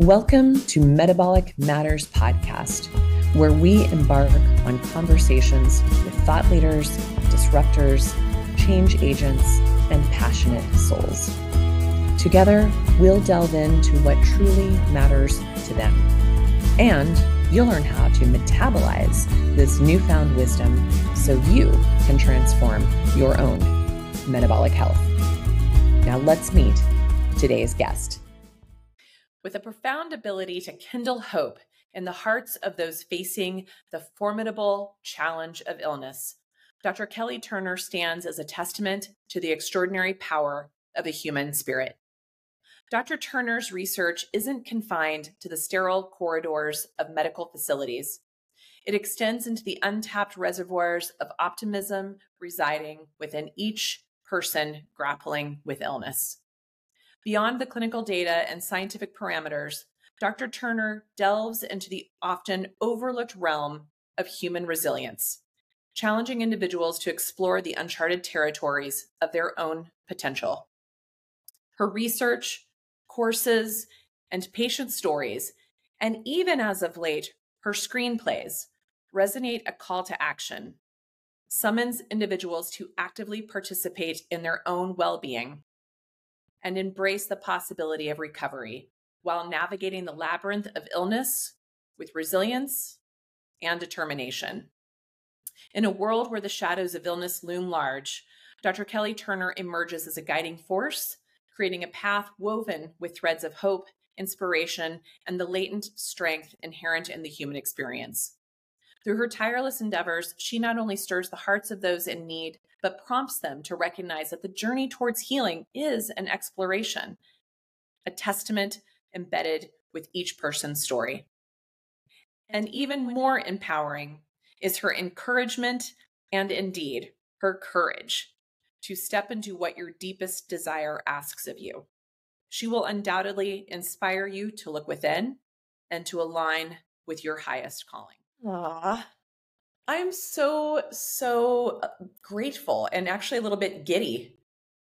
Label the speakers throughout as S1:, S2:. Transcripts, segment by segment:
S1: Welcome to Metabolic Matters Podcast, where we embark on conversations with thought leaders, disruptors, change agents, and passionate souls. Together, we'll delve into what truly matters to them. And you'll learn how to metabolize this newfound wisdom so you can transform your own metabolic health. Now, let's meet today's guest.
S2: With a profound ability to kindle hope in the hearts of those facing the formidable challenge of illness, Dr. Kelly Turner stands as a testament to the extraordinary power of the human spirit. Dr. Turner's research isn't confined to the sterile corridors of medical facilities. It extends into the untapped reservoirs of optimism residing within each person grappling with illness. Beyond the clinical data and scientific parameters, Dr. Turner delves into the often overlooked realm of human resilience, challenging individuals to explore the uncharted territories of their own potential. Her research, courses, and patient stories, and even as of late, her screenplays resonate a call to action, summons individuals to actively participate in their own well being and embrace the possibility of recovery while navigating the labyrinth of illness with resilience and determination. In a world where the shadows of illness loom large, Dr. Kelly Turner emerges as a guiding force creating a path woven with threads of hope, inspiration, and the latent strength inherent in the human experience. Through her tireless endeavors, she not only stirs the hearts of those in need, but prompts them to recognize that the journey towards healing is an exploration, a testament embedded with each person's story. And even more empowering is her encouragement and indeed her courage to step into what your deepest desire asks of you. She will undoubtedly inspire you to look within and to align with your highest calling.
S1: Ah,
S2: I am so, so uh, grateful and actually a little bit giddy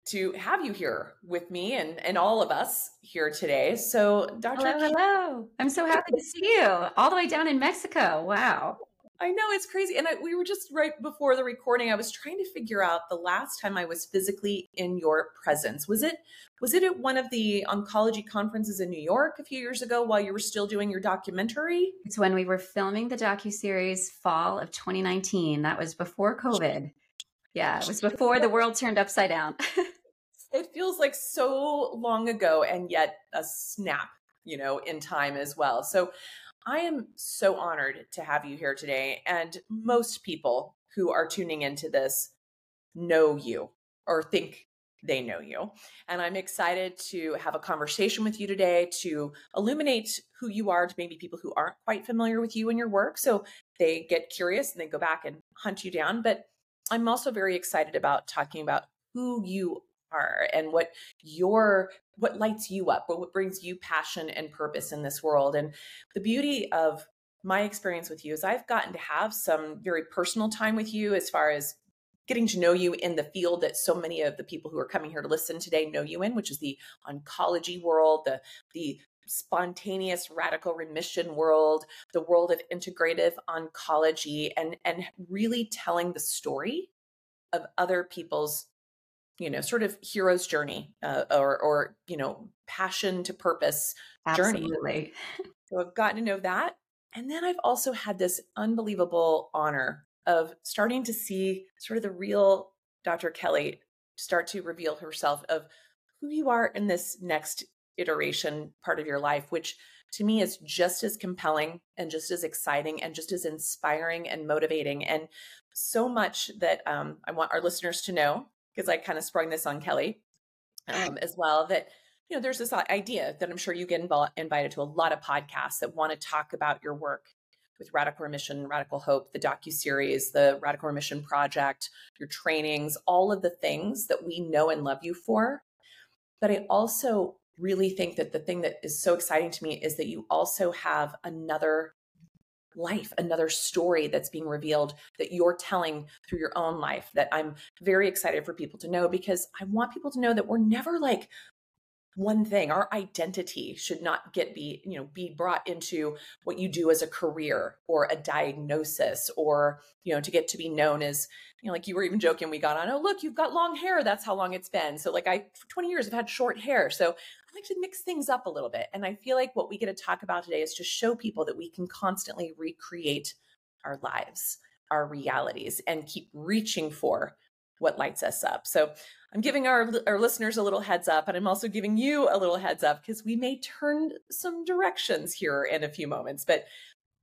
S2: to have you here with me and, and all of us here today. So, Dr.
S3: Hello, hello. I'm so happy to see you all the way down in Mexico. Wow.
S2: I know it's crazy. And I, we were just right before the recording. I was trying to figure out the last time I was physically in your presence. Was it was it at one of the oncology conferences in New York a few years ago while you were still doing your documentary?
S3: It's when we were filming the docu series fall of 2019. That was before COVID. Yeah, it was before the world turned upside down.
S2: it feels like so long ago, and yet a snap, you know, in time as well. So I am so honored to have you here today. And most people who are tuning into this know you or think they know you. And I'm excited to have a conversation with you today to illuminate who you are to maybe people who aren't quite familiar with you and your work. So they get curious and they go back and hunt you down. But I'm also very excited about talking about who you are and what your what lights you up what brings you passion and purpose in this world and the beauty of my experience with you is i've gotten to have some very personal time with you as far as getting to know you in the field that so many of the people who are coming here to listen today know you in which is the oncology world the the spontaneous radical remission world the world of integrative oncology and and really telling the story of other people's you know sort of hero's journey uh, or or you know passion to purpose
S3: Absolutely.
S2: journey so i've gotten to know that and then i've also had this unbelievable honor of starting to see sort of the real dr kelly start to reveal herself of who you are in this next iteration part of your life which to me is just as compelling and just as exciting and just as inspiring and motivating and so much that um, i want our listeners to know because I kind of sprung this on Kelly um, as well that you know there's this idea that I'm sure you get involved, invited to a lot of podcasts that want to talk about your work with Radical Remission, Radical Hope, the docu series, the Radical Remission Project, your trainings, all of the things that we know and love you for. But I also really think that the thing that is so exciting to me is that you also have another life, another story that's being revealed that you're telling through your own life that I'm very excited for people to know because I want people to know that we're never like one thing. Our identity should not get be you know be brought into what you do as a career or a diagnosis or you know to get to be known as you know like you were even joking we got on oh look you've got long hair. That's how long it's been. So like i for 20 years i've had short hair. So i like to mix things up a little bit and i feel like what we get to talk about today is to show people that we can constantly recreate our lives our realities and keep reaching for what lights us up so I'm giving our, our listeners a little heads up, and I'm also giving you a little heads up because we may turn some directions here in a few moments. But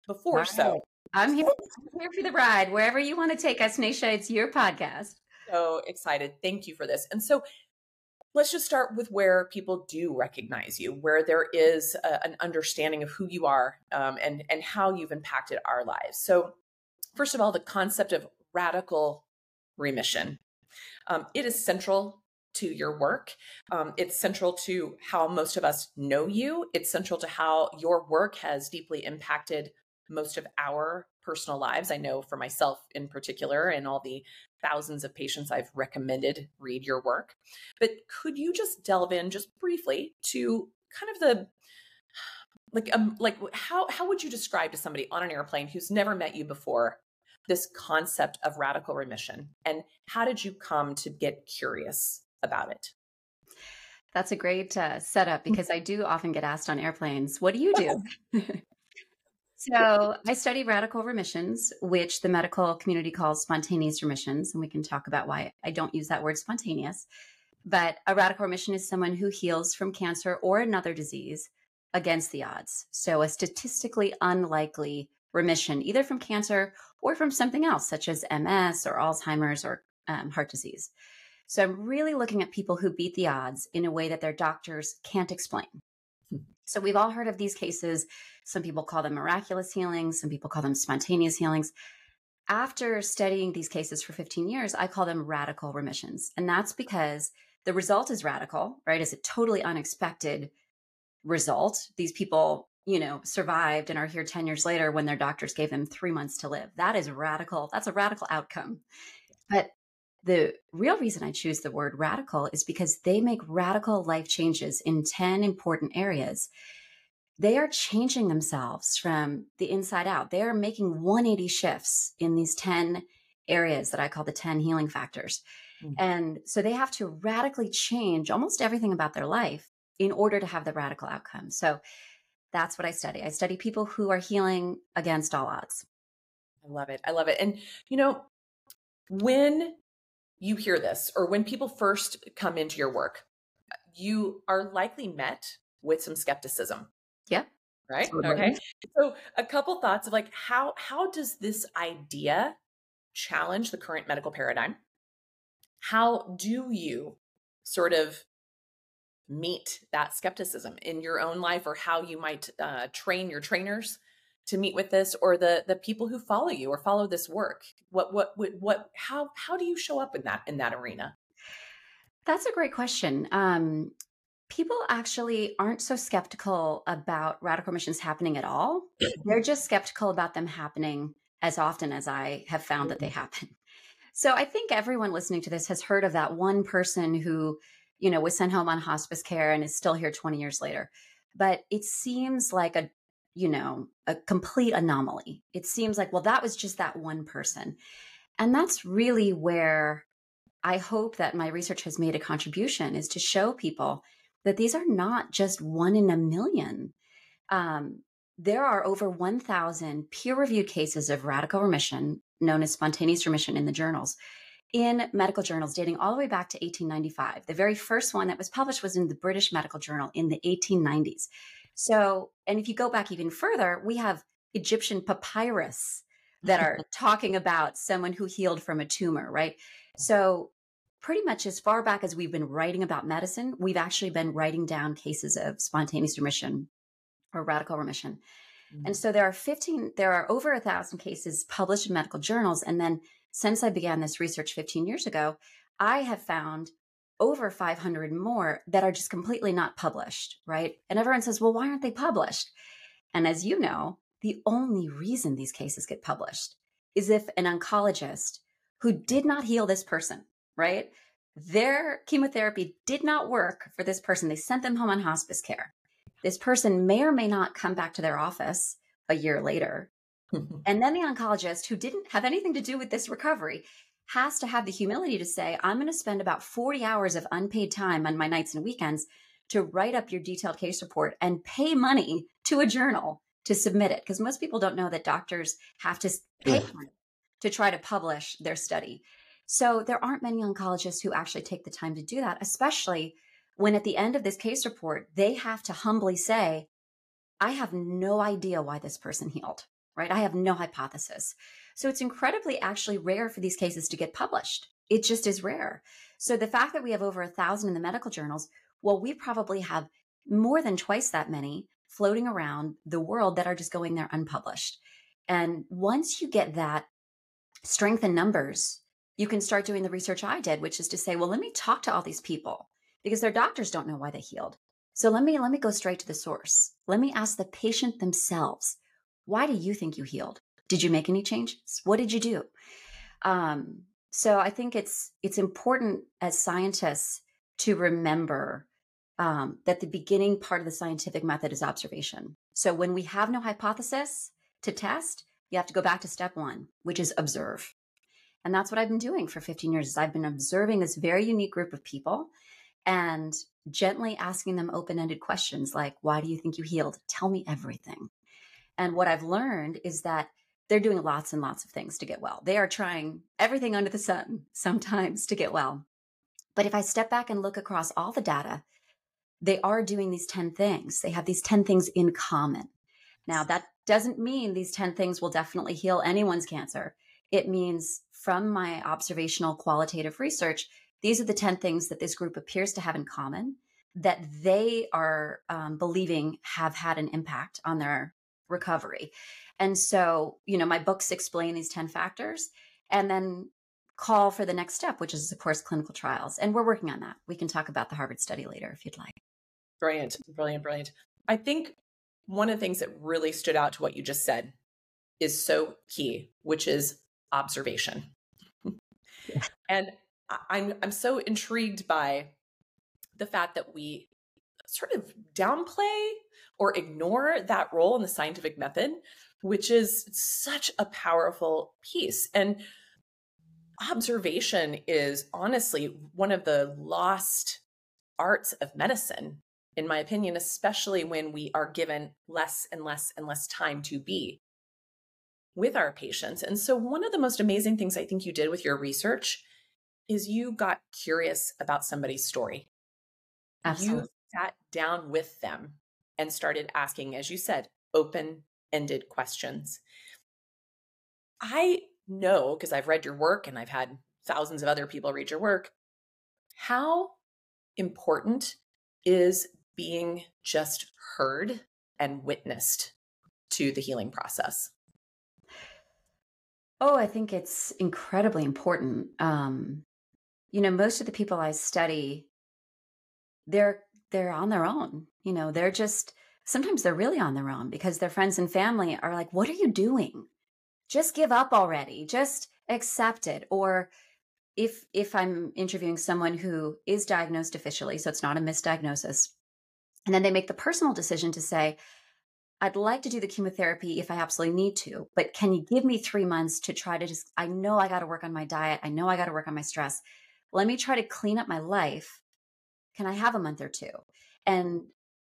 S2: before right. so,
S3: I'm here, I'm here for the ride. Wherever you want to take us, Nasha, it's your podcast.
S2: So excited. Thank you for this. And so let's just start with where people do recognize you, where there is a, an understanding of who you are um, and, and how you've impacted our lives. So, first of all, the concept of radical remission. Um, it is central to your work. Um, it's central to how most of us know you. It's central to how your work has deeply impacted most of our personal lives. I know for myself in particular, and all the thousands of patients I've recommended read your work. But could you just delve in just briefly to kind of the like um like how how would you describe to somebody on an airplane who's never met you before this concept of radical remission and how did you come to get curious about it
S3: that's a great uh, setup mm. because i do often get asked on airplanes what do you do so i study radical remissions which the medical community calls spontaneous remissions and we can talk about why i don't use that word spontaneous but a radical remission is someone who heals from cancer or another disease against the odds so a statistically unlikely remission, either from cancer or from something else, such as MS or Alzheimer's or um, heart disease. So I'm really looking at people who beat the odds in a way that their doctors can't explain. So we've all heard of these cases. Some people call them miraculous healings, some people call them spontaneous healings. After studying these cases for 15 years, I call them radical remissions. And that's because the result is radical, right? It's a totally unexpected result. These people you know, survived and are here 10 years later when their doctors gave them three months to live. That is radical. That's a radical outcome. But the real reason I choose the word radical is because they make radical life changes in 10 important areas. They are changing themselves from the inside out. They are making 180 shifts in these 10 areas that I call the 10 healing factors. Mm-hmm. And so they have to radically change almost everything about their life in order to have the radical outcome. So that's what I study. I study people who are healing against all odds.
S2: I love it. I love it. And, you know, when you hear this or when people first come into your work, you are likely met with some skepticism.
S3: Yeah.
S2: Right? Okay. So, a couple thoughts of like how how does this idea challenge the current medical paradigm? How do you sort of meet that skepticism in your own life or how you might uh, train your trainers to meet with this or the the people who follow you or follow this work? What what what, what how how do you show up in that in that arena?
S3: That's a great question. Um, people actually aren't so skeptical about radical remissions happening at all. They're just skeptical about them happening as often as i have found that they mm-hmm. happen. So i think everyone listening to this has heard of that one person who you know, was sent home on hospice care and is still here 20 years later. But it seems like a, you know, a complete anomaly. It seems like, well, that was just that one person. And that's really where I hope that my research has made a contribution is to show people that these are not just one in a million. Um, there are over 1,000 peer reviewed cases of radical remission, known as spontaneous remission, in the journals in medical journals dating all the way back to 1895. The very first one that was published was in the British Medical Journal in the 1890s. So, and if you go back even further, we have Egyptian papyrus that are talking about someone who healed from a tumor, right? So, pretty much as far back as we've been writing about medicine, we've actually been writing down cases of spontaneous remission or radical remission. Mm-hmm. And so there are 15, there are over a thousand cases published in medical journals. And then since I began this research 15 years ago, I have found over 500 more that are just completely not published, right? And everyone says, well, why aren't they published? And as you know, the only reason these cases get published is if an oncologist who did not heal this person, right? their chemotherapy did not work for this person. They sent them home on hospice care. This person may or may not come back to their office a year later. and then the oncologist, who didn't have anything to do with this recovery, has to have the humility to say, I'm going to spend about 40 hours of unpaid time on my nights and weekends to write up your detailed case report and pay money to a journal to submit it. Because most people don't know that doctors have to pay money to try to publish their study. So there aren't many oncologists who actually take the time to do that, especially when at the end of this case report, they have to humbly say, I have no idea why this person healed, right? I have no hypothesis. So it's incredibly actually rare for these cases to get published. It just is rare. So the fact that we have over a thousand in the medical journals, well, we probably have more than twice that many floating around the world that are just going there unpublished. And once you get that strength in numbers, you can start doing the research I did, which is to say, well, let me talk to all these people because their doctors don't know why they healed. So let me let me go straight to the source. Let me ask the patient themselves, why do you think you healed? Did you make any changes? What did you do? Um, so I think it's it's important as scientists to remember um, that the beginning part of the scientific method is observation. So when we have no hypothesis to test, you have to go back to step one, which is observe. And that's what I've been doing for 15 years is I've been observing this very unique group of people and gently asking them open-ended questions like why do you think you healed? Tell me everything. And what I've learned is that they're doing lots and lots of things to get well. They are trying everything under the sun sometimes to get well. But if I step back and look across all the data, they are doing these 10 things. They have these 10 things in common. Now, that doesn't mean these 10 things will definitely heal anyone's cancer. It means from my observational qualitative research, these are the 10 things that this group appears to have in common that they are um, believing have had an impact on their recovery. And so, you know, my books explain these 10 factors and then call for the next step, which is, of course, clinical trials. And we're working on that. We can talk about the Harvard study later if you'd like.
S2: Brilliant, brilliant, brilliant. I think one of the things that really stood out to what you just said is so key, which is observation. And I'm I'm so intrigued by the fact that we sort of downplay or ignore that role in the scientific method, which is such a powerful piece. And observation is honestly one of the lost arts of medicine, in my opinion, especially when we are given less and less and less time to be with our patients. And so, one of the most amazing things I think you did with your research is you got curious about somebody's story. Absolutely. You sat down with them and started asking, as you said, open ended questions. I know because I've read your work and I've had thousands of other people read your work how important is being just heard and witnessed to the healing process?
S3: Oh, I think it's incredibly important. Um, you know, most of the people I study, they're they're on their own. You know, they're just sometimes they're really on their own because their friends and family are like, "What are you doing? Just give up already. Just accept it." Or if if I'm interviewing someone who is diagnosed officially, so it's not a misdiagnosis, and then they make the personal decision to say, I'd like to do the chemotherapy if I absolutely need to, but can you give me three months to try to just, I know I got to work on my diet. I know I got to work on my stress. Let me try to clean up my life. Can I have a month or two? And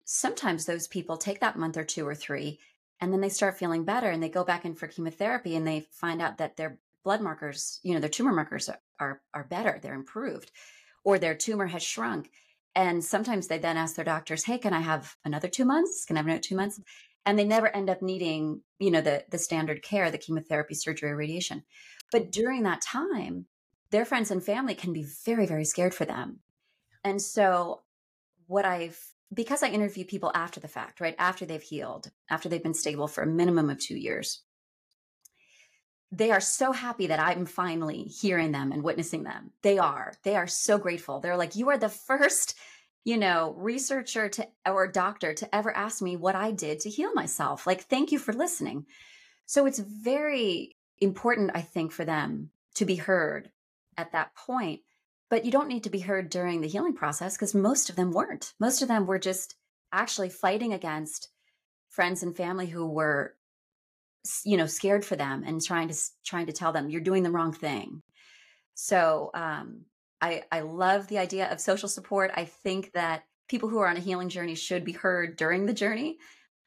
S3: sometimes those people take that month or two or three, and then they start feeling better and they go back in for chemotherapy and they find out that their blood markers, you know, their tumor markers are, are, are better, they're improved, or their tumor has shrunk. And sometimes they then ask their doctors, "Hey, can I have another two months? Can I have another two months?" and they never end up needing you know the the standard care the chemotherapy surgery radiation but during that time their friends and family can be very very scared for them and so what i've because i interview people after the fact right after they've healed after they've been stable for a minimum of two years they are so happy that i'm finally hearing them and witnessing them they are they are so grateful they're like you are the first you know, researcher to or doctor to ever ask me what I did to heal myself. Like, thank you for listening. So it's very important, I think, for them to be heard at that point. But you don't need to be heard during the healing process because most of them weren't. Most of them were just actually fighting against friends and family who were you know scared for them and trying to trying to tell them you're doing the wrong thing so um, I, I love the idea of social support. I think that people who are on a healing journey should be heard during the journey.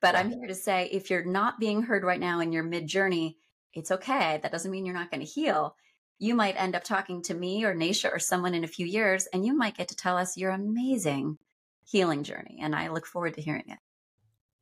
S3: But I'm here to say if you're not being heard right now in your mid journey, it's okay. That doesn't mean you're not going to heal. You might end up talking to me or Nasha or someone in a few years, and you might get to tell us your amazing healing journey. And I look forward to hearing it.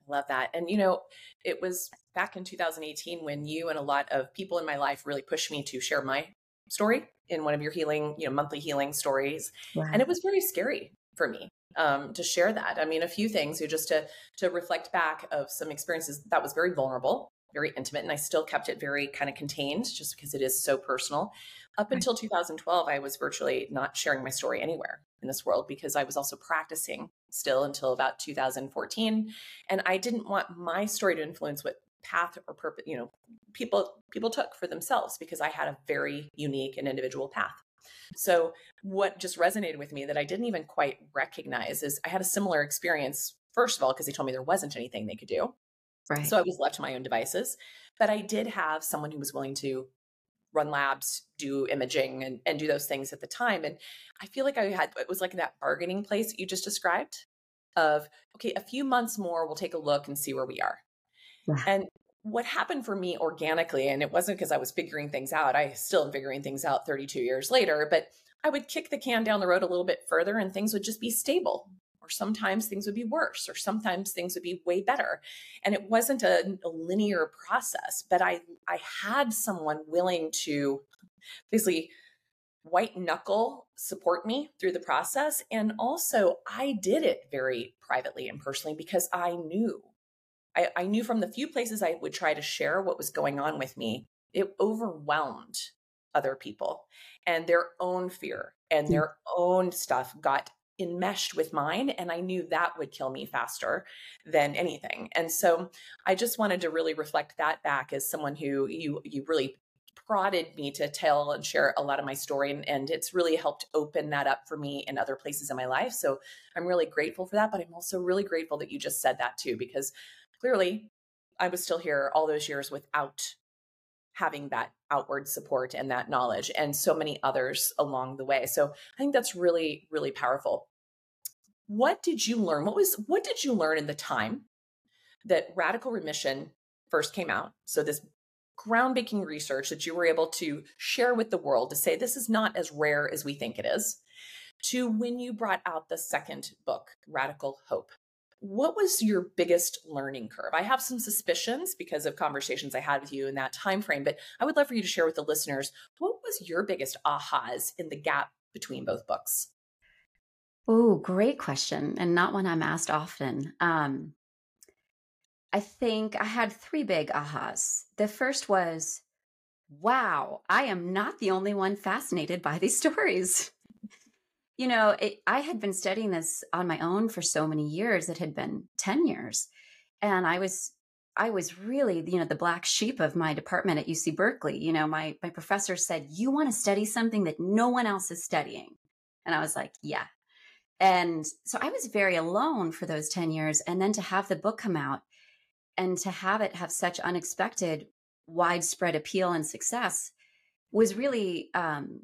S2: I love that. And, you know, it was back in 2018 when you and a lot of people in my life really pushed me to share my story in one of your healing, you know, monthly healing stories. And it was very scary for me um, to share that. I mean, a few things, you just to to reflect back of some experiences that was very vulnerable, very intimate, and I still kept it very kind of contained, just because it is so personal. Up until 2012, I was virtually not sharing my story anywhere in this world because I was also practicing still until about 2014, and I didn't want my story to influence what path or purpose you know people people took for themselves because i had a very unique and individual path so what just resonated with me that i didn't even quite recognize is i had a similar experience first of all because they told me there wasn't anything they could do right. So i was left to my own devices but i did have someone who was willing to run labs do imaging and, and do those things at the time and i feel like i had it was like that bargaining place that you just described of okay a few months more we'll take a look and see where we are. And what happened for me organically, and it wasn't because I was figuring things out, I still am figuring things out 32 years later, but I would kick the can down the road a little bit further and things would just be stable. Or sometimes things would be worse, or sometimes things would be way better. And it wasn't a, a linear process, but I, I had someone willing to basically white knuckle support me through the process. And also, I did it very privately and personally because I knew I, I knew from the few places I would try to share what was going on with me, it overwhelmed other people and their own fear and hmm. their own stuff got enmeshed with mine and i knew that would kill me faster than anything. And so i just wanted to really reflect that back as someone who you you really prodded me to tell and share a lot of my story and, and it's really helped open that up for me in other places in my life. So i'm really grateful for that but i'm also really grateful that you just said that too because clearly I was still here all those years without having that outward support and that knowledge and so many others along the way. So I think that's really really powerful. What did you learn? What was what did you learn in the time that radical remission first came out? So this groundbreaking research that you were able to share with the world to say this is not as rare as we think it is to when you brought out the second book radical hope what was your biggest learning curve? I have some suspicions because of conversations I had with you in that time frame, but I would love for you to share with the listeners what was your biggest ahas in the gap between both books?
S3: Oh, great question, and not one I'm asked often. Um, I think I had three big ahas. The first was, wow, I am not the only one fascinated by these stories you know, it, I had been studying this on my own for so many years. It had been 10 years. And I was I was really, you know, the black sheep of my department at UC Berkeley. You know, my my professor said, "You want to study something that no one else is studying." And I was like, "Yeah." And so I was very alone for those 10 years and then to have the book come out and to have it have such unexpected widespread appeal and success was really um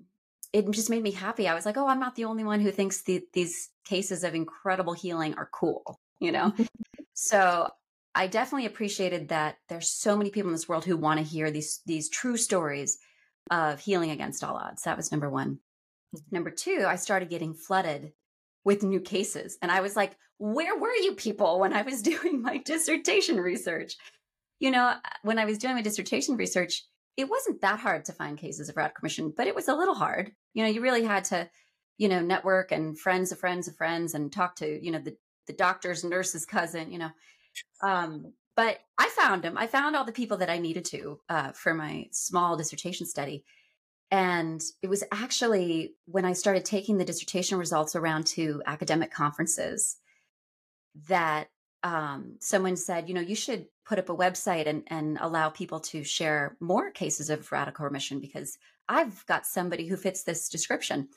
S3: it just made me happy. I was like, oh, I'm not the only one who thinks the, these cases of incredible healing are cool, you know? so I definitely appreciated that there's so many people in this world who want to hear these these true stories of healing against all odds. That was number one. Mm-hmm. Number two, I started getting flooded with new cases. And I was like, where were you people when I was doing my dissertation research? You know, when I was doing my dissertation research, it wasn't that hard to find cases of radical remission, but it was a little hard. You know, you really had to, you know, network and friends of friends of friends and talk to, you know, the, the doctor's nurse's cousin, you know. Um, but I found them. I found all the people that I needed to uh, for my small dissertation study. And it was actually when I started taking the dissertation results around to academic conferences that um, someone said, you know, you should put up a website and, and allow people to share more cases of radical remission because I've got somebody who fits this description.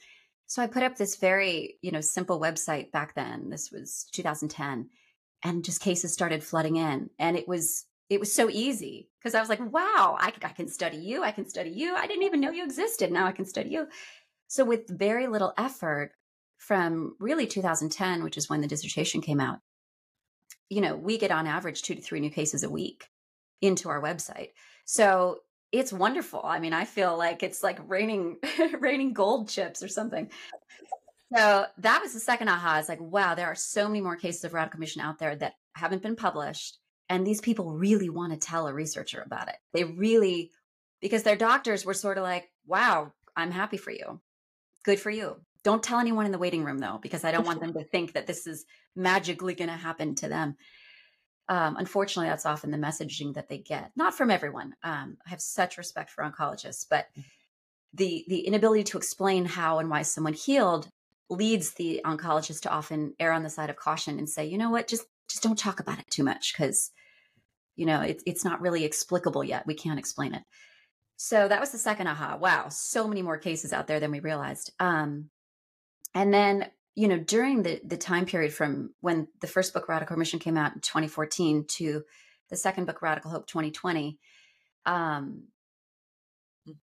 S3: So I put up this very, you know, simple website back then. This was 2010 and just cases started flooding in and it was it was so easy because I was like, wow, I, I can study you. I can study you. I didn't even know you existed. Now I can study you. So with very little effort from really 2010, which is when the dissertation came out, you know, we get on average two to three new cases a week into our website. So it's wonderful. I mean, I feel like it's like raining raining gold chips or something. So that was the second aha. It's like, wow, there are so many more cases of radical remission out there that haven't been published. And these people really want to tell a researcher about it. They really, because their doctors were sort of like, wow, I'm happy for you. Good for you. Don't tell anyone in the waiting room though, because I don't want them to think that this is magically going to happen to them. Um, unfortunately, that's often the messaging that they get. Not from everyone. Um, I have such respect for oncologists, but mm. the the inability to explain how and why someone healed leads the oncologist to often err on the side of caution and say, you know what, just just don't talk about it too much because you know it, it's not really explicable yet. We can't explain it. So that was the second aha. Wow, so many more cases out there than we realized. Um, and then you know, during the the time period from when the first book Radical Remission came out in 2014 to the second book Radical Hope 2020, um,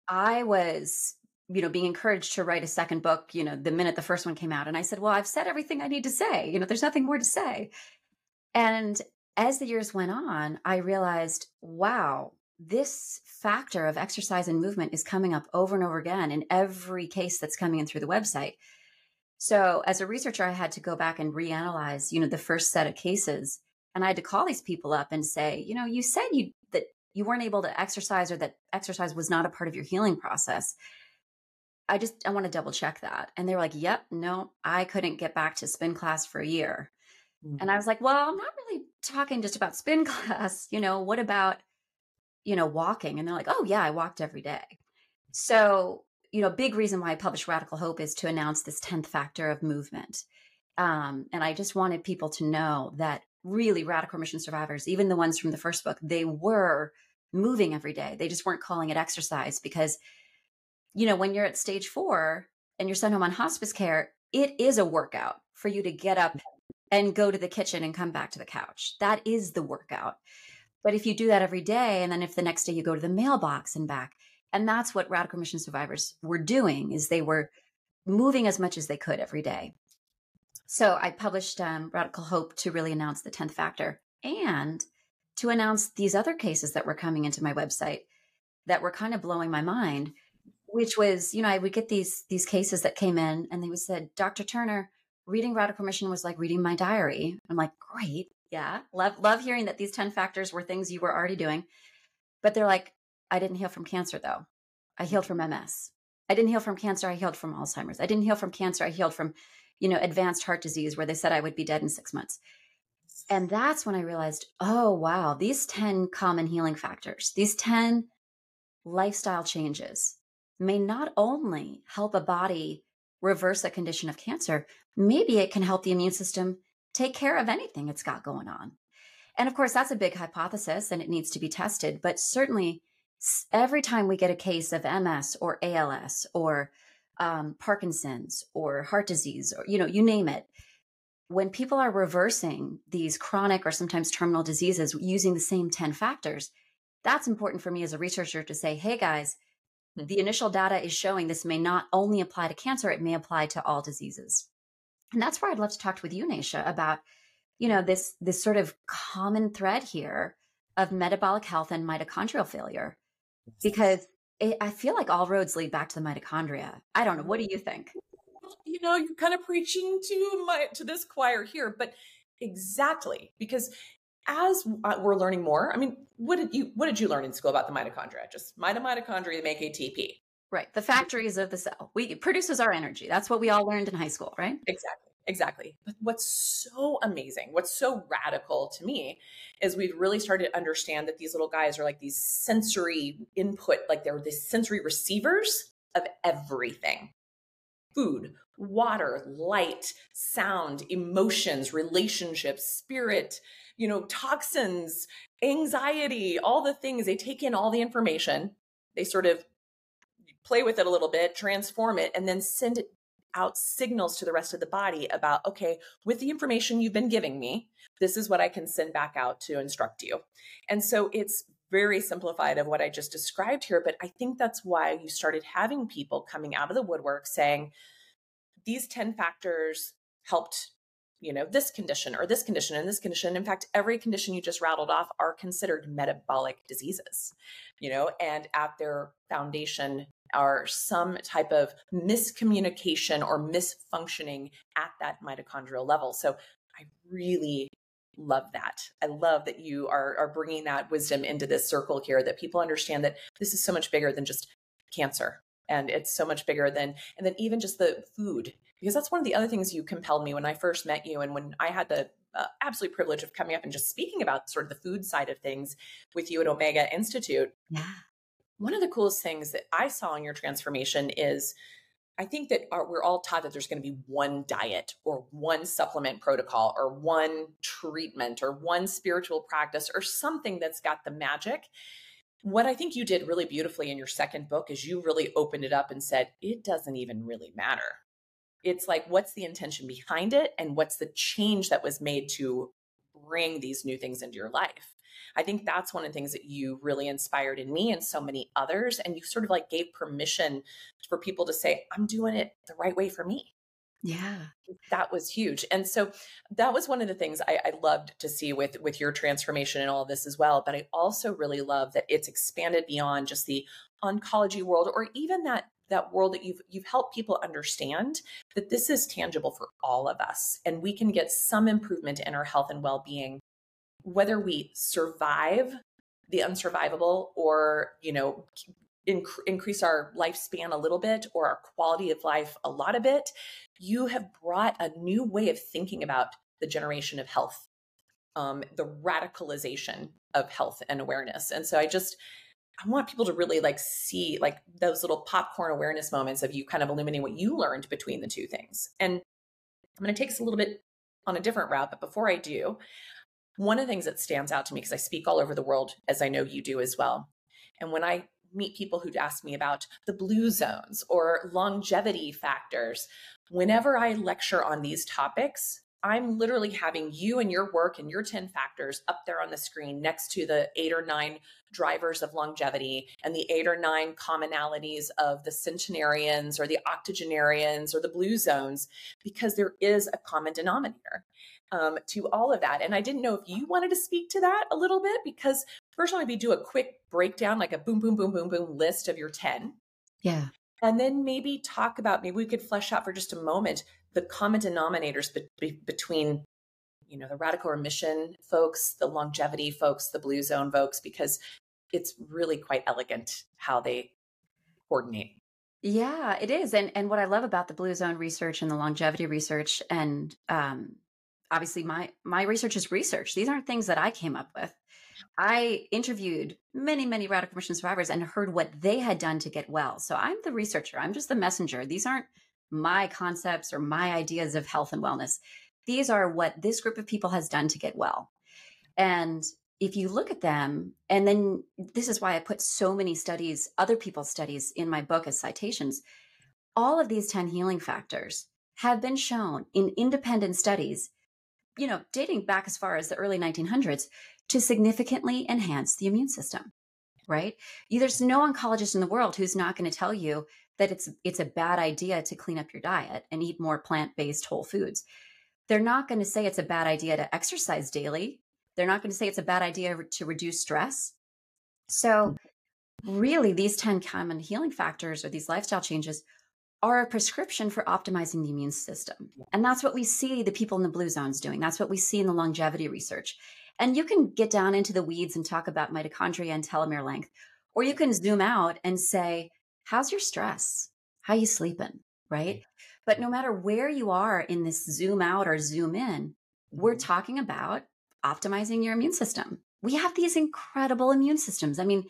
S3: I was you know being encouraged to write a second book you know the minute the first one came out. And i said well i've said everything i need to say. You know there's nothing more to say. And as the years went on i realized wow this factor of exercise and movement is coming up over and over again in every case that's coming in through the website so as a researcher, I had to go back and reanalyze, you know, the first set of cases. And I had to call these people up and say, you know, you said you that you weren't able to exercise or that exercise was not a part of your healing process. I just I want to double check that. And they were like, "Yep, no, I couldn't get back to spin class for a year." Mm-hmm. And I was like, "Well, I'm not really talking just about spin class, you know, what about you know, walking?" And they're like, "Oh, yeah, I walked every day." So, you know, big reason why I published Radical Hope is to announce this 10th factor of movement. Um, and I just wanted people to know that really radical remission survivors, even the ones from the first book, they were moving every day. They just weren't calling it exercise because, you know, when you're at stage four and you're sent home on hospice care, it is a workout for you to get up and go to the kitchen and come back to the couch. That is the workout. But if you do that every day, and then if the next day you go to the mailbox and back, and that's what radical remission survivors were doing is they were moving as much as they could every day. So i published um, radical hope to really announce the 10th factor and to announce these other cases that were coming into my website that were kind of blowing my mind which was you know i would get these these cases that came in and they would said dr turner reading radical remission was like reading my diary. I'm like great. Yeah. Love love hearing that these 10 factors were things you were already doing. But they're like I didn't heal from cancer though. I healed from MS. I didn't heal from cancer. I healed from Alzheimer's. I didn't heal from cancer. I healed from, you know, advanced heart disease where they said I would be dead in six months. And that's when I realized, oh, wow, these 10 common healing factors, these 10 lifestyle changes may not only help a body reverse a condition of cancer, maybe it can help the immune system take care of anything it's got going on. And of course, that's a big hypothesis and it needs to be tested, but certainly every time we get a case of MS or ALS or um, Parkinson's or heart disease or, you know, you name it, when people are reversing these chronic or sometimes terminal diseases using the same 10 factors, that's important for me as a researcher to say, hey guys, hmm. the initial data is showing this may not only apply to cancer, it may apply to all diseases. And that's where I'd love to talk with you, Nasha, about, you know, this this sort of common thread here of metabolic health and mitochondrial failure because it, I feel like all roads lead back to the mitochondria. I don't know. What do you think?
S2: You know, you're kind of preaching to my to this choir here, but exactly because as uh, we're learning more, I mean, what did you what did you learn in school about the mitochondria? Just mitochondria make ATP.
S3: Right, the factories of the cell. We produces our energy. That's what we all learned in high school, right?
S2: Exactly. Exactly. But what's so amazing, what's so radical to me is we've really started to understand that these little guys are like these sensory input, like they're the sensory receivers of everything food, water, light, sound, emotions, relationships, spirit, you know, toxins, anxiety, all the things. They take in all the information, they sort of play with it a little bit, transform it, and then send it out signals to the rest of the body about, okay, with the information you've been giving me, this is what I can send back out to instruct you. And so it's very simplified of what I just described here, but I think that's why you started having people coming out of the woodwork saying, these 10 factors helped you know this condition or this condition and this condition. In fact every condition you just rattled off are considered metabolic diseases you know and at their foundation are some type of miscommunication or misfunctioning at that mitochondrial level. So i really love that. I love that you are are bringing that wisdom into this circle here that people understand that this is so much bigger than just cancer and it's so much bigger than and then even just the food because that's one of the other things you compelled me when I first met you and when I had the uh, absolute privilege of coming up and just speaking about sort of the food side of things with you at Omega Institute.
S3: Yeah.
S2: One of the coolest things that I saw in your transformation is I think that our, we're all taught that there's going to be one diet or one supplement protocol or one treatment or one spiritual practice or something that's got the magic. What I think you did really beautifully in your second book is you really opened it up and said, it doesn't even really matter it's like what's the intention behind it and what's the change that was made to bring these new things into your life? I think that's one of the things that you really inspired in me and so many others and you sort of like gave permission for people to say i'm doing it the right way for me.
S3: Yeah.
S2: That was huge and so that was one of the things I, I, loved to see with with your transformation and all of this as well but i also really love that it's expanded beyond just the oncology world or even that that world that you've you've helped people understand that this is tangible for all of us and we can get some improvement in our health and well-being whether we survive the unsurvivable or you know inc- increase our lifespan a little bit or our quality of life a lot of it you have brought a new way of thinking about the generation of health um, the radicalization of health and awareness. And so i just I want people to really like see like those little popcorn awareness moments of you kind of illuminating what you learned between the two things. And I'm going to take us a little bit on a different route, but before I do, one of the things that stands out to me because I speak all over the world as I know you do as well. And when I meet people who'd ask me about the blue zones or longevity factors, whenever I lecture on these topics, I'm literally having you and your work and your 10 factors up there on the screen next to the eight or nine drivers of longevity and the eight or nine commonalities of the centenarians or the octogenarians or the blue zones, because there is a common denominator um, to all of that. And I didn't know if you wanted to speak to that a little bit, because first, maybe do a quick breakdown, like a boom, boom, boom, boom, boom list of your 10.
S3: Yeah.
S2: And then maybe talk about, maybe we could flesh out for just a moment the common denominators be- be- between you know the radical remission folks the longevity folks the blue zone folks because it's really quite elegant how they coordinate.
S3: Yeah it is. And and what i love about the blue zone research and the longevity research and um obviously my my research is research. These aren't things that i came up with. I interviewed many many radical remission survivors and heard what they had done to get well. So i'm the researcher. I'm just the messenger. These aren't my concepts or my ideas of health and wellness. These are what this group of people has done to get well. And if you look at them, and then this is why I put so many studies, other people's studies in my book as citations, all of these 10 healing factors have been shown in independent studies, you know, dating back as far as the early 1900s to significantly enhance the immune system, right? There's no oncologist in the world who's not going to tell you that it's it's a bad idea to clean up your diet and eat more plant-based whole foods. They're not going to say it's a bad idea to exercise daily. They're not going to say it's a bad idea to reduce stress. So really these 10 common healing factors or these lifestyle changes are a prescription for optimizing the immune system. And that's what we see the people in the blue zones doing. That's what we see in the longevity research. And you can get down into the weeds and talk about mitochondria and telomere length, or you can zoom out and say, how's your stress? How you sleeping? Right. But no matter where you are in this zoom out or zoom in, we're mm-hmm. talking about optimizing your immune system. We have these incredible immune systems. I mean,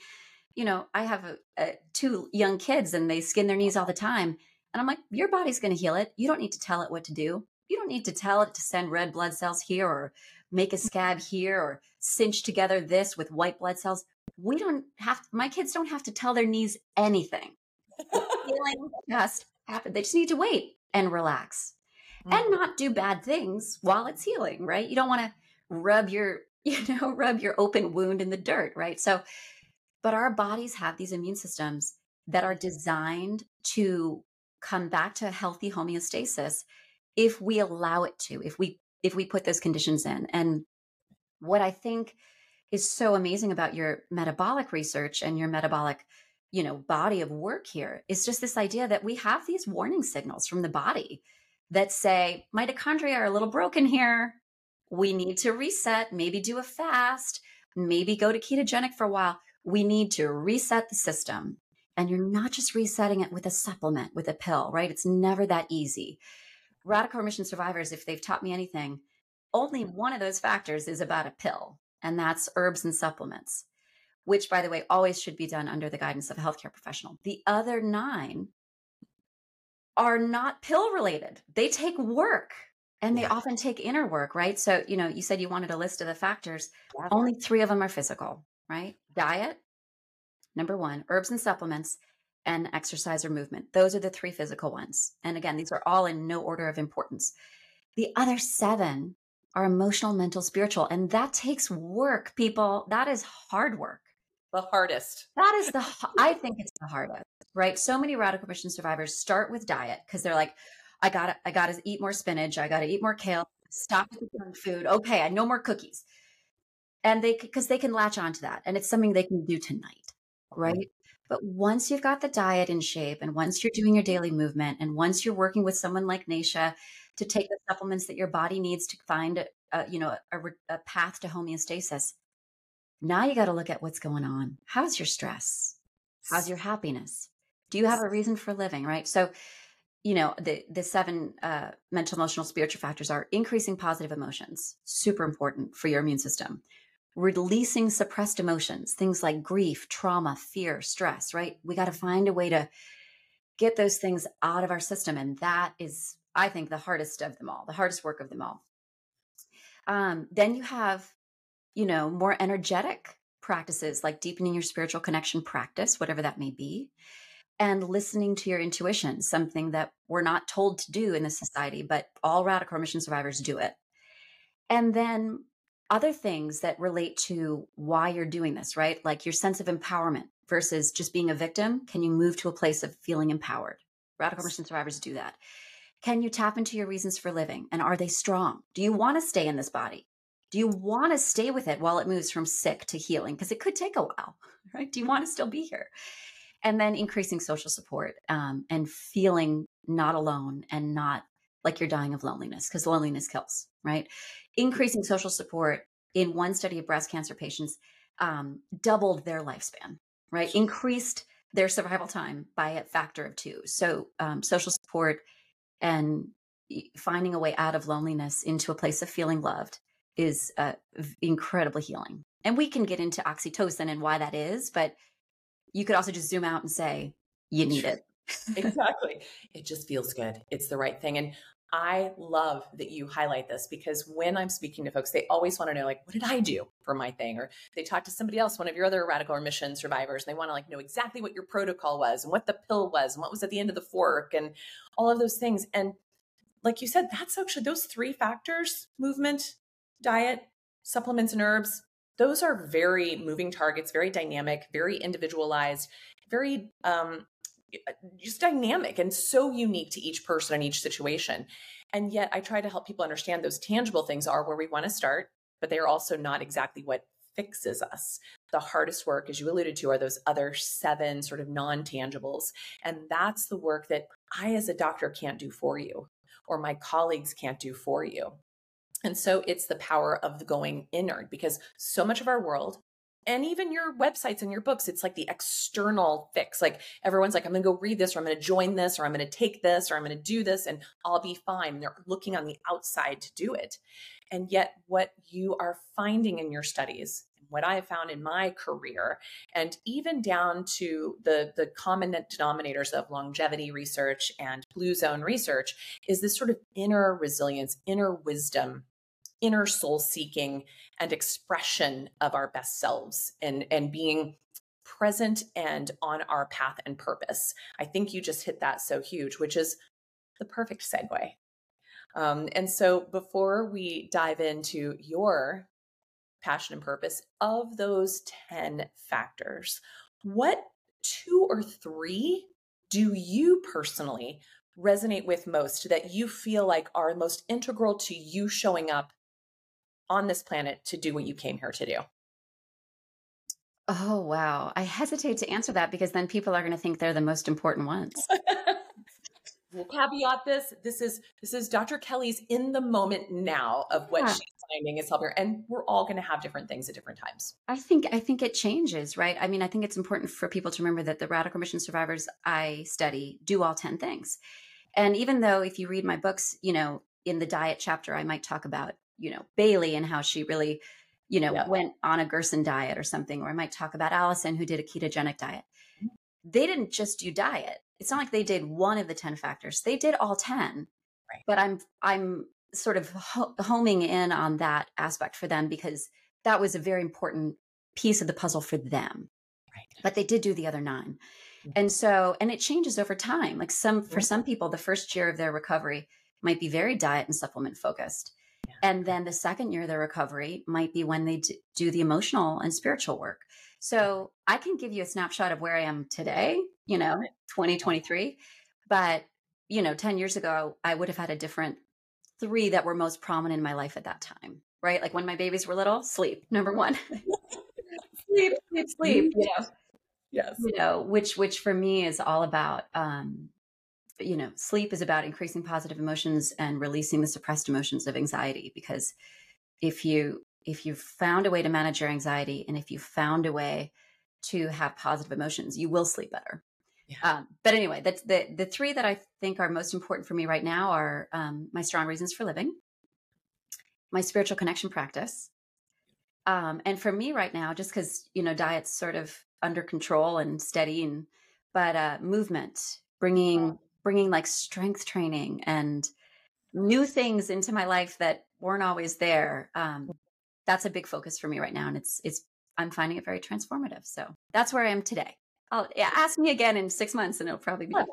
S3: you know, I have a, a, two young kids and they skin their knees all the time. And I'm like, your body's going to heal it. You don't need to tell it what to do. You don't need to tell it to send red blood cells here or make a scab here or cinch together this with white blood cells. We don't have, my kids don't have to tell their knees anything healing just happen. They just need to wait. and relax mm-hmm. and not do bad things while it's healing, right? You don't want to rub your, you know, rub your open wound in the dirt, right? So, but our bodies have these immune systems that are designed to come back to healthy homeostasis if we allow it to, if we if we put those conditions in. And what I think is so amazing about your metabolic research and your metabolic you know body of work here is just this idea that we have these warning signals from the body that say mitochondria are a little broken here. We need to reset. Maybe do a fast. Maybe go to ketogenic for a while. We need to reset the system. And you're not just resetting it with a supplement with a pill right? It's never that easy. Radical remission survivors if they've taught me anything only mm. one of those factors is about a pill and that's herbs and supplements which, by the way, always should be done under the guidance of a healthcare professional. The other nine are not pill related, they take work and they yeah. often take inner work, right? So, you know, you said you wanted a list of the factors, yeah. only three of them are physical, right? Diet, number one, herbs and supplements, and exercise or movement. Those are the three physical ones. And again, these are all in no order of importance. The other seven are emotional, mental, spiritual. And that takes work, people. That is hard work
S2: the hardest.
S3: That is the, I think it's the hardest, right? So many radical remission survivors start with diet because they're like, I gotta, I gotta eat more spinach. I gotta eat more kale. Stop with the junk food. Okay, I no more cookies. And they, because they can latch onto that, and it's something they can do tonight, right? But once you've got the diet in shape, and once you're doing your daily movement, and once you're working with someone like Nasha to take the supplements that your body needs to find, a, you know, a, a path to homeostasis, now you got to look at what's going on. How's your stress? How's your happiness? Do you have a reason for living, right? So, you know, the the seven uh, mental, emotional, spiritual factors are increasing positive emotions, super important for your immune system. Releasing suppressed emotions, things like grief, trauma, fear, stress, right? We got to find a way to get those things out of our system. And that is, I think, the hardest of them all, the hardest work of them all. Um, then you have you know, more energetic practices like deepening your spiritual connection practice, whatever that may be, and listening to your intuition, something that we're not told to do in this society, but all radical remission survivors do it. And then other things that relate to why you're doing this, right? Like your sense of empowerment versus just being a victim. Can you move to a place of feeling empowered? Radical remission survivors do that. Can you tap into your reasons for living? And are they strong? Do you want to stay in this body? Do you want to stay with it while it moves from sick to healing? Because it could take a while, right? Do you want to still be here? And then increasing social support um, and feeling not alone and not like you're dying of loneliness because loneliness kills, right? Increasing social support in one study of breast cancer patients um, doubled their lifespan, right? Increased their survival time by a factor of two. So, um, social support and finding a way out of loneliness into a place of feeling loved is uh, incredibly healing. And we can get into oxytocin and why that is, but you could also just zoom out and say, you need it.
S2: exactly. It just feels good. It's the right thing. And I love that you highlight this because when I'm speaking to folks, they always want to know, like, what did I do for my thing? Or they talk to somebody else, one of your other radical remission survivors, and they want to like know exactly what your protocol was and what the pill was and what was at the end of the fork and all of those things. And like you said, that's actually those three factors movement, diet, supplements, and herbs, those are very moving targets, very dynamic, very individualized, very um, just dynamic and so unique to each person and each situation. And yet, I try to help people understand those tangible things are where we want to start, but they are also not exactly what fixes us. The hardest work, as you alluded to, are those other seven sort of non tangibles. And that's the work that I, as a doctor, can't do for you, or my colleagues can't do for you. And so it's the power of the going inward because so much of our world and even your websites and your books, it's like the external fix. Like everyone's like, I'm going to go read this, or I'm going to join this, or I'm going to take this, or I'm going to do this, and I'll be fine. They're looking on the outside to do it. And yet, what you are finding in your studies, what I have found in my career, and even down to the, the common denominators of longevity research and blue zone research, is this sort of inner resilience, inner wisdom inner soul seeking and expression of our best selves and and being present and on our path and purpose. I think you just hit that so huge, which is the perfect segue. Um, and so before we dive into your passion and purpose, of those 10 factors, what two or three do you personally resonate with most that you feel like are most integral to you showing up on this planet to do what you came here to do?
S3: Oh, wow. I hesitate to answer that because then people are going to think they're the most important ones.
S2: we'll caveat this. This is this is Dr. Kelly's in the moment now of what yeah. she's finding is helping her. And we're all going to have different things at different times.
S3: I think I think it changes, right? I mean, I think it's important for people to remember that the radical remission survivors I study do all 10 things. And even though if you read my books, you know, in the diet chapter, I might talk about, you know, Bailey and how she really, you know, yeah. went on a Gerson diet or something, or I might talk about Allison who did a ketogenic diet. Mm-hmm. They didn't just do diet it's not like they did one of the 10 factors they did all 10 right. but i'm i'm sort of ho- homing in on that aspect for them because that was a very important piece of the puzzle for them right but they did do the other 9 mm-hmm. and so and it changes over time like some for some people the first year of their recovery might be very diet and supplement focused. And then the second year of their recovery might be when they do the emotional and spiritual work so I can give you a snapshot of where I am today, you know, 2023. But, you know, 10 years ago, I would have had a different three that were most prominent in my life at that time, right? Like when my babies were little, sleep, number one. sleep, sleep, sleep. You know?
S2: Yes.
S3: You know, which which for me is all about um, you know, sleep is about increasing positive emotions and releasing the suppressed emotions of anxiety because if you if you've found a way to manage your anxiety and if you've found a way to have positive emotions, you will sleep better. Yeah. Um, but anyway, that's the the three that I think are most important for me right now are um, my strong reasons for living, my spiritual connection practice, um, and for me right now, just because you know diet's sort of under control and steady, and but uh, movement, bringing bringing like strength training and new things into my life that weren't always there. Um, that's a big focus for me right now and it's it's i'm finding it very transformative so that's where i am today. I'll yeah, ask me again in six months and it'll probably be well,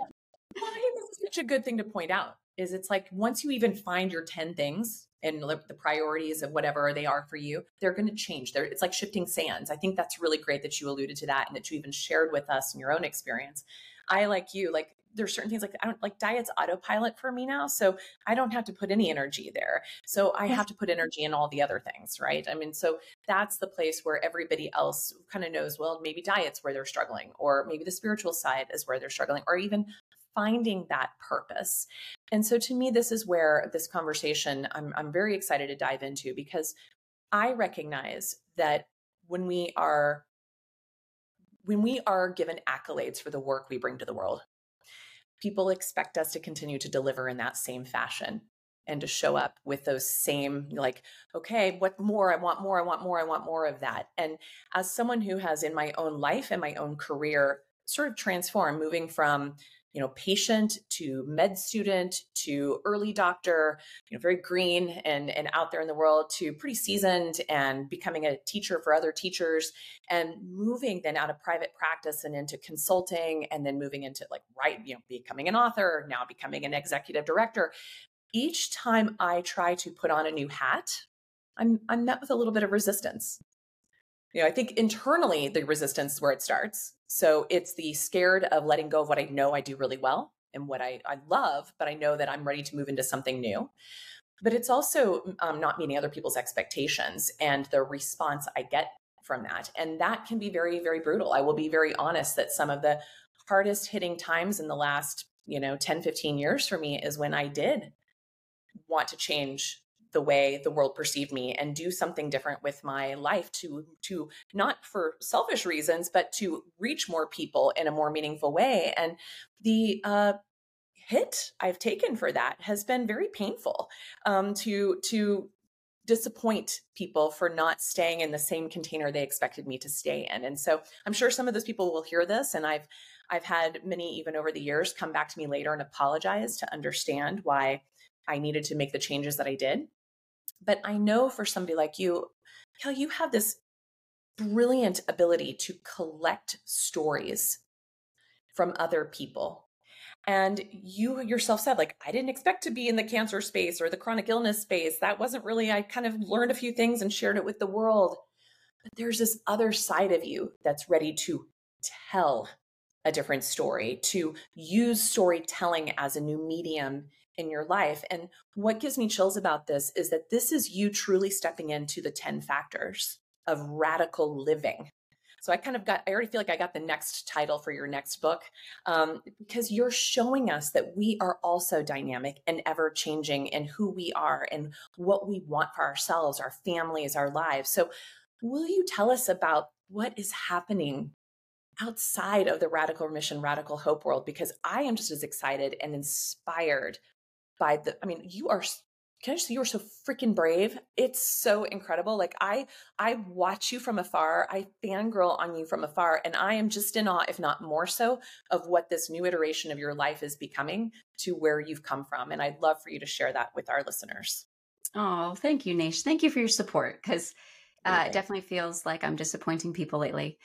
S2: I think this is such a good thing to point out is it's like once you even find your 10 things and the priorities of whatever they are for you they're going to change they're, it's like shifting sands. I think that's really great that you alluded to that and that you even shared with us in your own experience. I like you like there's certain things like I don't like diet's autopilot for me now. So I don't have to put any energy there. So I have to put energy in all the other things, right? I mean, so that's the place where everybody else kind of knows, well, maybe diet's where they're struggling, or maybe the spiritual side is where they're struggling, or even finding that purpose. And so to me, this is where this conversation I'm, I'm very excited to dive into because I recognize that when we are when we are given accolades for the work we bring to the world people expect us to continue to deliver in that same fashion and to show up with those same like okay what more? I want more i want more i want more of that. And as someone who has in my own life and my own career sort of transformed moving from you know patient to med student to early doctor you know very green and and out there in the world to pretty seasoned and becoming a teacher for other teachers and moving then out of private practice and into consulting and then moving into like right you know becoming an author now becoming an executive director. Each time i try to put on a new hat i'm i'm met with a little bit of resistance. You know i think internally the resistance is where it starts so it's the scared of letting go of what I know I do really well and what I, I love, but I know that I'm ready to move into something new. But it's also um, not meeting other people's expectations and the response I get from that. And that can be very, very brutal. I will be very honest that some of the hardest hitting times in the last, you know, 10, 15 years for me is when I did want to change the way the world perceived me and do something different with my life to to not for selfish reasons but to reach more people in a more meaningful way and the uh hit I've taken for that has been very painful um, to to disappoint people for not staying in the same container they expected me to stay in. And so I'm sure some of those people will hear this and I've I've had many even over the years come back to me later and apologize to understand why I needed to make the changes that I did. But I know for somebody like you, Kel, you have this brilliant ability to collect stories from other people. And you yourself said, like, I didn't expect to be in the cancer space or the chronic illness space. That wasn't really, I kind of learned a few things and shared it with the world. But there's this other side of you that's ready to tell a different story, to use storytelling as a new medium in your life. And what gives me chills about this is that this is you truly stepping into the 10 factors of radical living. So I kind of got, I already feel like I got the next title for your next book um, because you're showing us that we are also dynamic and ever changing in who we are and what we want for ourselves, our families, our lives. So will you tell us about what is happening outside of the radical remission, radical hope world? Because I am just as excited and inspired by the, I mean, you are can I just say you are so freaking brave? It's so incredible. Like I I watch you from afar. I fangirl on you from afar. And I am just in awe, if not more so, of what this new iteration of your life is becoming to where you've come from. And I'd love for you to share that with our listeners.
S3: Oh, thank you, Naish. Thank you for your support because uh, it definitely feels like I'm disappointing people lately.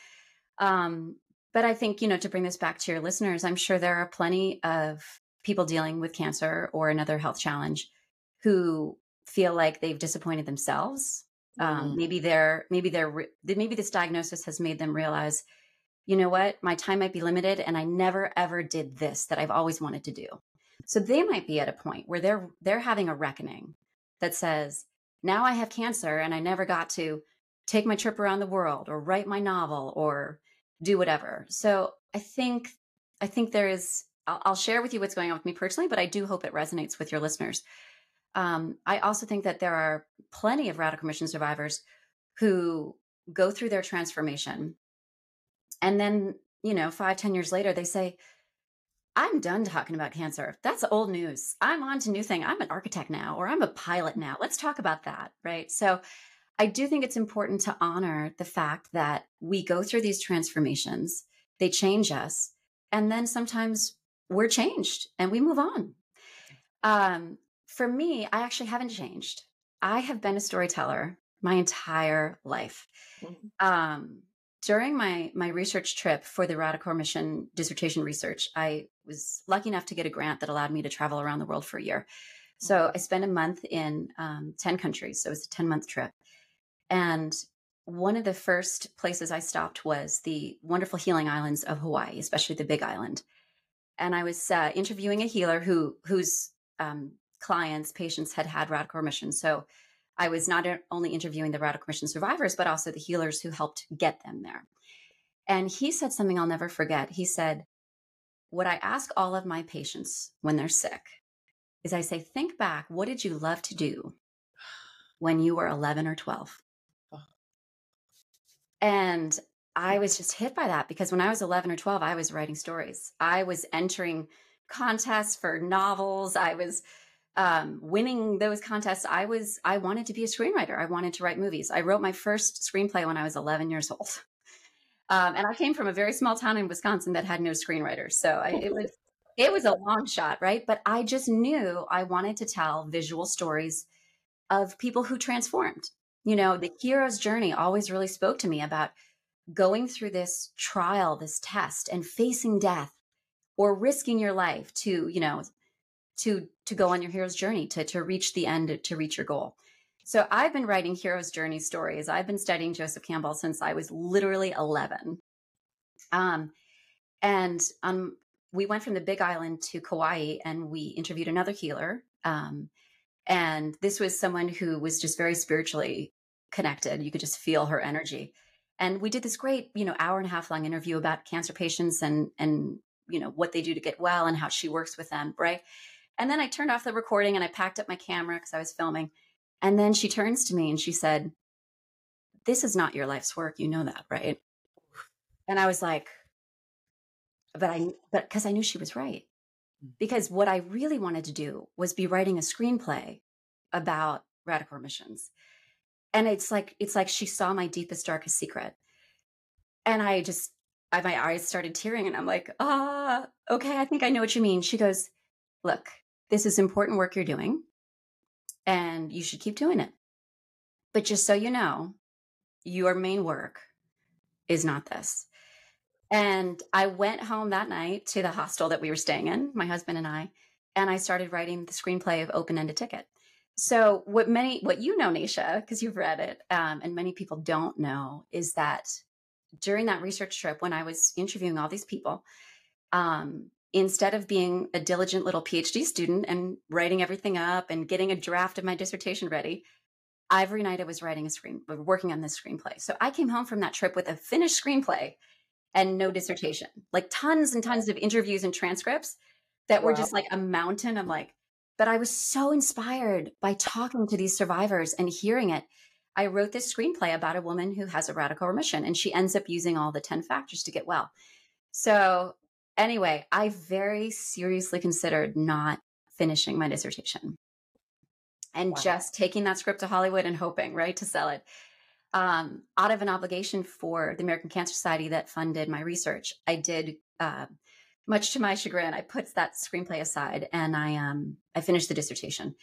S3: Um, but I think, you know, to bring this back to your listeners, I'm sure there are plenty of people dealing with cancer or another health challenge who feel like they've disappointed themselves. Um, mm. maybe they're maybe they're maybe this diagnosis has made them realize, you know what, my time might be limited, and I never ever did this that I've always wanted to do. So they might be at a point where they're they're having a reckoning that says, now I have cancer and I never got to take my trip around the world or write my novel or do whatever. So I think I think there is. I'll, I'll share with you what's going on with me personally, but I do hope it resonates with your listeners. Um, I also think that there are plenty of radical remission survivors who go through their transformation and then, you know, five, ten years later, they say, I'm done talking about cancer. That's old news. I'm on to new thing. I'm an architect now, or I'm a pilot now. Let's talk about that. Right. So I do think it's important to honor the fact that we go through these transformations, they change us, and then sometimes we're changed and we move on. Um, for me, I actually haven't changed. I have been a storyteller my entire life. Mm-hmm. Um, during my my research trip for the Radical Remission dissertation research, I was lucky enough to get a grant that allowed me to travel around the world for a year. So. I spent a month in um, ten countries. So it was a ten month trip, and one of the first places I stopped was the wonderful healing islands of Hawaii, especially the Big Island. And I was uh, interviewing a healer who whose um, clients, patients had had radical remission. So I was not only interviewing the radical remission survivors, but also the healers who helped get them there. And he said something I'll never forget. He said, What I ask all of my patients when they're sick is I say, Think back, what did you love to do when you were 11 or 12? And I was just hit by that because when I was 11 or 12, I was writing stories. I was entering contests for novels. I was um, winning those contests, I was I wanted to be a screenwriter. I wanted to write movies. I wrote my first screenplay when I was 11 years old, um, and I came from a very small town in Wisconsin that had no screenwriters. So I, it was it was a long shot, right? But I just knew I wanted to tell visual stories of people who transformed. You know, the hero's journey always really spoke to me about going through this trial, this test, and facing death or risking your life to, you know, to to go on your hero's journey to to reach the end to reach your goal. So i've been writing hero's journey stories. I've been studying joseph campbell since i was literally 11 um and um we went from the big island to kauai and we interviewed another healer um and this was someone who was just very spiritually connected. You could just feel her energy and we did this great you know hour and a half long interview about cancer patients and and you know what they do to get well and how she works with them right and then I turned off the recording and I packed up my camera because I was filming. And then she turns to me and she said, This is not your life's work. You know that, right? And I was like, But I, but because I knew she was right. Hmm. Because what I really wanted to do was be writing a screenplay about radical remissions. And it's like, it's like she saw my deepest, darkest secret. And I just, I, my eyes started tearing and I'm like, ah, okay, I think I know what you mean. She goes, look, this is important work you're doing and you should keep doing it. But just so you know, your main work is not this. And I went home that night to the hostel that we were staying in, my husband and I, and I started writing the screenplay of Open Ended Ticket. So what many, what you know, Nasha, because you've read it, um, and many people don't know, is that during that research trip, when I was interviewing all these people, um, instead of being a diligent little PhD student and writing everything up and getting a draft of my dissertation ready, every night I was writing a screen, working on this screenplay. So I came home from that trip with a finished screenplay and no dissertation, like tons and tons of interviews and transcripts that wow. were just like a mountain of like, but I was so inspired by talking to these survivors and hearing it. I wrote this screenplay about a woman who has a radical remission and she ends up using all the 10 factors to get well. So, anyway, I very seriously considered not finishing my dissertation and wow. just taking that script to Hollywood and hoping, right, to sell it. Um, out of an obligation for the American Cancer Society that funded my research, I did, uh, much to my chagrin, I put that screenplay aside and I um, I finished the dissertation. Mm.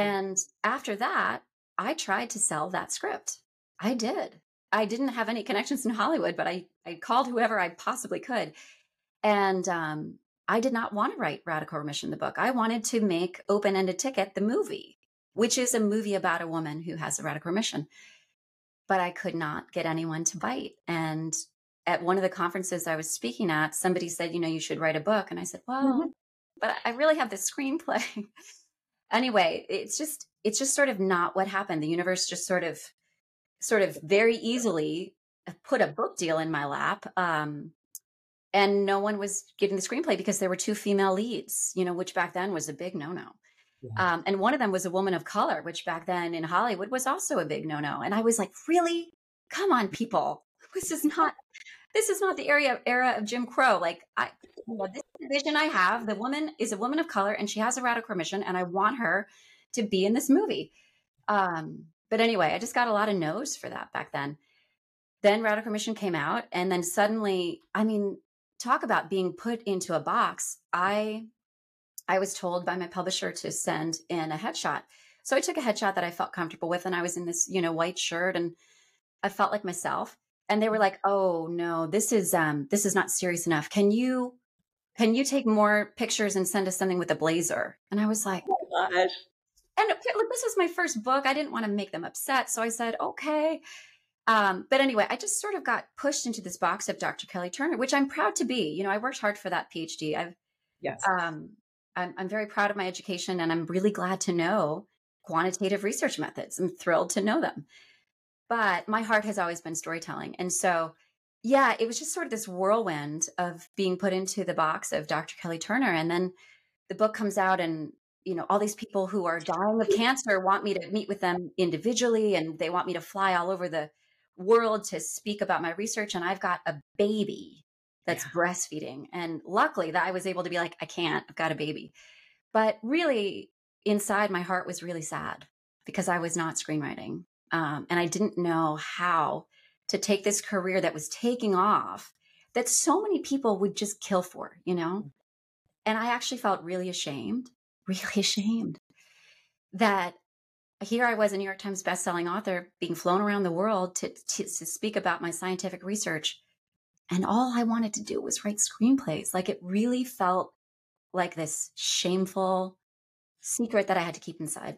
S3: And after that, I tried to sell that script. I did. I didn't have any connections in Hollywood, but I I called whoever I possibly could, and um, I did not want to write Radical Remission, the book. I wanted to make Open Ended Ticket, the movie which is a movie about a woman who has a radical remission. But I could not get anyone to bite. And at one of the conferences I was speaking at, somebody said, you know, you should write a book. And I said, well, mm-hmm. but I really have this screenplay. anyway, it's just, it's just sort of not what happened. The universe just sort of, sort of very easily put a book deal in my lap. Um, and no one was getting the screenplay because there were two female leads, you know, which back then was a big no no. Yeah. Um, and one of them was a woman of color, which back then in Hollywood was also a big no no. And I was like, really? Come on, people. This is not. This is not the area era of Jim Crow. Like I, you know, this vision I have. The woman is a woman of color, and she has a radical remission, and I want her to be in this movie. Um, but anyway, I just got a lot of no's for that back then. Then Radical Remission came out, and then suddenly, I mean, talk about being put into a box. I I was told by my publisher to send in a headshot. So I took a headshot that I felt comfortable with, and I was in this, you know, white shirt, and I felt like myself. And they were like, "Oh no, this is um, this is not serious enough. Can you, can you take more pictures and send us something with a blazer?" And I was like, "Oh my gosh!" And look, this was my first book. I didn't want to make them upset, so I said, "Okay." Um, but anyway, I just sort of got pushed into this box of Dr. Kelly Turner, which I'm proud to be. You know, I worked hard for that PhD. I've
S2: yes.
S3: Um, I'm, I'm very proud of my education and I'm really glad to know quantitative research methods. I'm thrilled to know them. But my heart has always been storytelling. And so, yeah, it was just sort of this whirlwind of being put into the box of Dr. Kelly Turner. And then the book comes out, and, you know, all these people who are dying of cancer want me to meet with them individually and they want me to fly all over the world to speak about my research. And I've got a baby that's yeah. breastfeeding. And luckily that I was able to be like, I can't, I've got a baby. But really, inside my heart was really sad because I was not screenwriting. Um, and I didn't know how to take this career that was taking off that so many people would just kill for, you know? Mm. And I actually felt really ashamed, really ashamed that here I was a New York Times bestselling author being flown around the world to, to, to speak about my scientific research and all I wanted to do was write screenplays. Like it really felt like this shameful secret that I had to keep inside.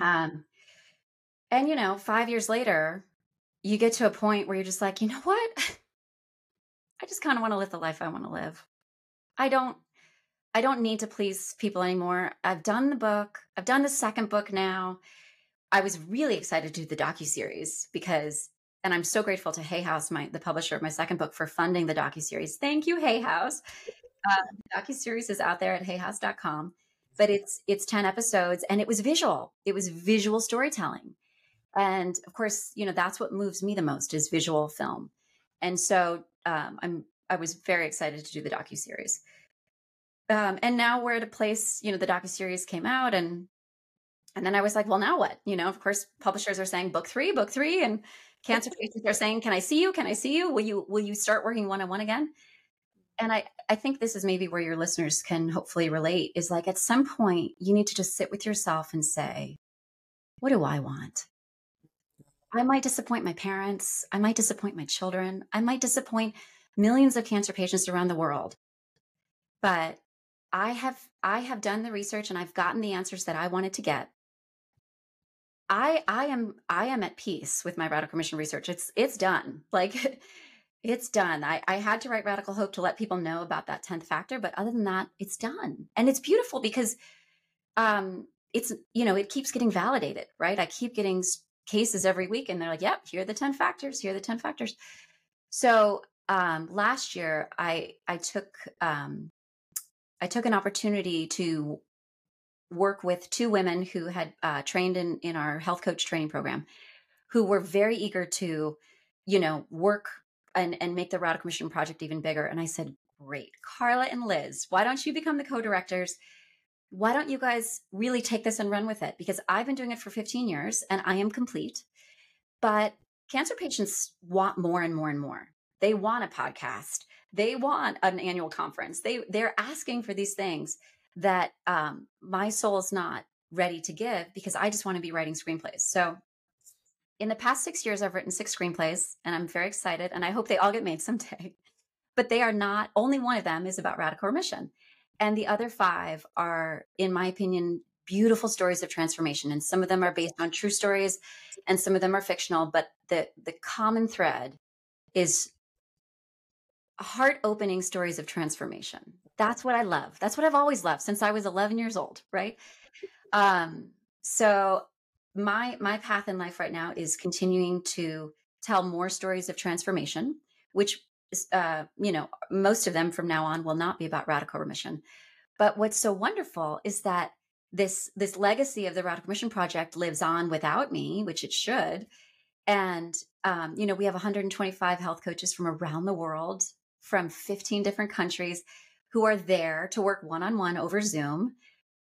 S3: Um, and you know, five years later, you get to a point where you're just like, you know what? I just kind of want to live the life I want to live. I don't I don't need to please people anymore. I've done the book. I've done the second book now. I was really excited to do the docu series because and I'm so grateful to Hay House, my the publisher of my second book, for funding the docu series. Thank you, Hay House. Uh, the docu series is out there at hayhouse.com, but it's it's ten episodes, and it was visual. It was visual storytelling, and of course, you know that's what moves me the most is visual film, and so um, I'm I was very excited to do the docu series. Um, and now we're at a place, you know, the docu series came out, and and then I was like, well, now what? You know, of course, publishers are saying book three, book three, and cancer patients are saying, "Can I see you? Can I see you? Will you will you start working one on one again?" And I I think this is maybe where your listeners can hopefully relate is like at some point you need to just sit with yourself and say, "What do I want?" I might disappoint my parents. I might disappoint my children. I might disappoint millions of cancer patients around the world. But I have I have done the research and I've gotten the answers that I wanted to get. I I am I am at peace with my radical remission research. It's it's done. Like it's done. I, I had to write Radical Hope to let people know about that 10th factor, but other than that, it's done. And it's beautiful because um it's you know, it keeps getting validated, right? I keep getting cases every week and they're like, "Yep, here are the 10 factors, here are the 10 factors." So, um last year I I took um I took an opportunity to work with two women who had uh, trained in in our health coach training program, who were very eager to, you know, work and and make the Radical Remission Project even bigger. And I said, "Great, Carla and Liz, why don't you become the co-directors?" Why don't you guys really take this and run with it? Because I've been doing it for 15 years and I am complete. But cancer patients want more and more and more. They want a podcast they want an annual conference they they're asking for these things that um, my soul is not ready to give because i just want to be writing screenplays so in the past six years i've written six screenplays and i'm very excited and i hope they all get made someday but they are not only one of them is about radical remission and the other five are in my opinion beautiful stories of transformation and some of them are based on true stories and some of them are fictional but the the common thread is heart opening stories of transformation. That's what I love. That's what I've always loved since I was 11 years old, right? Um, so my my path in life right now is continuing to tell more stories of transformation, which uh, you know, most of them from now on will not be about radical remission. But what's so wonderful is that this this legacy of the Radical Remission Project lives on without me, which it should. And um, you know, we have 125 health coaches from around the world from 15 different countries who are there to work one on one over Zoom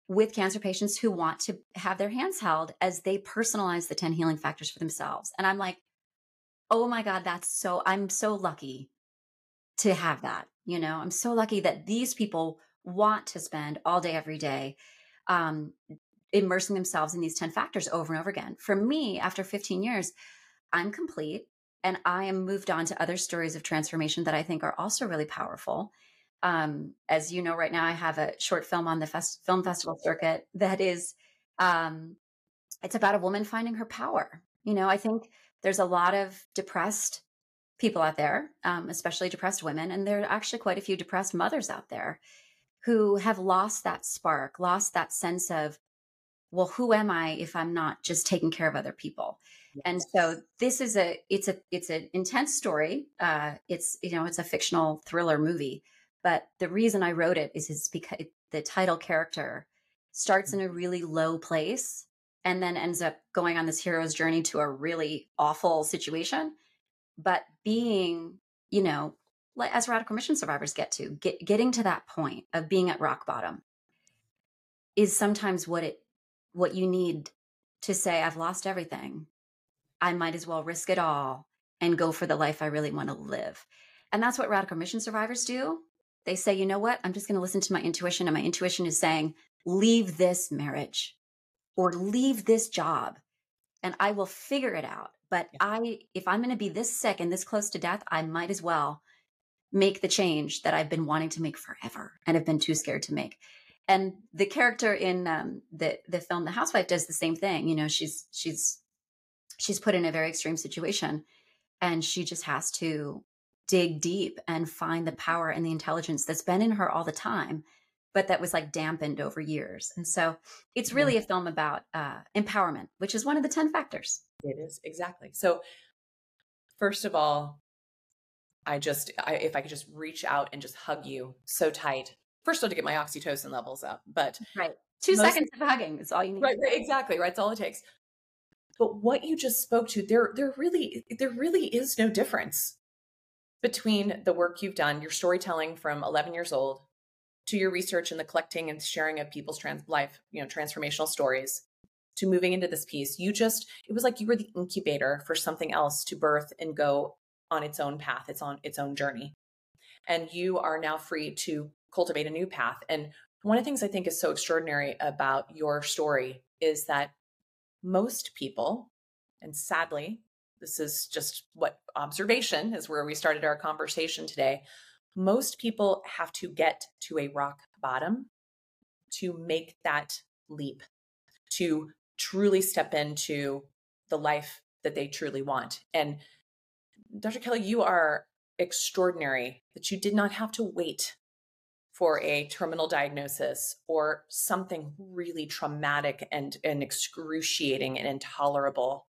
S3: with cancer patients who want to have their hands held as they personalize the 10 healing factors for themselves. And I'm like, oh my God, that's so, I'm so lucky to have that. You know, I'm so lucky that these people want to spend all day, every day, um, immersing themselves in these 10 factors over and over again. For me, after 15 years, I'm complete and I am moved on to other stories of transformation that I think are also really powerful. Um, as you know, right now I have a short film on the fest- film festival circuit that is, um, it's about a woman finding her power. You know, I think there's a lot of depressed people out there, um, especially depressed women, and there are actually quite a few depressed mothers out there who have lost that spark, lost that sense of, well, who am I if I'm not just taking care of other people? And so this is a it's a it's an intense story. Uh, it's you know it's a fictional thriller movie, but the reason I wrote it is is because the title character starts in a really low place and then ends up going on this hero's journey to a really awful situation. But being you know as radical remission survivors get to get, getting to that point of being at rock bottom is sometimes what it what you need to say i've lost everything I might as well risk it all and go for the life I really want to live. And that's what radical remission survivors do. They say, you know what? I'm just going to listen to my intuition. And my intuition is saying, leave this marriage or leave this job and I will figure it out. But I, if I'm going to be this sick and this close to death, I might as well make the change that I've been wanting to make forever and have been too scared to make. And the character in um, the the film The Housewife does the same thing. You know, she's she's she's put in a very extreme situation and she just has to dig deep and find the power and the intelligence that's been in her all the time but that was like dampened over years and so it's really mm-hmm. a film about uh, empowerment which is one of the 10 factors
S2: it is exactly. So first of all i just I, if i could just reach out and just hug you so tight first of all to get my oxytocin levels up but
S3: right. Two most, seconds of hugging is all you need.
S2: Right, right exactly right that's all it takes. But what you just spoke to, there, there really, there really is no difference between the work you've done, your storytelling from 11 years old, to your research and the collecting and sharing of people's trans life, you know, transformational stories, to moving into this piece. You just, it was like you were the incubator for something else to birth and go on its own path, its on its own journey. And you are now free to cultivate a new path. And one of the things I think is so extraordinary about your story is that most people, and sadly, this is just what observation is where we started our conversation today. Most people have to get to a rock bottom to make that leap, to truly step into the life that they truly want. And Dr. Kelly, you are extraordinary that you did not have to wait for a terminal diagnosis or something really traumatic and, and excruciating and intolerable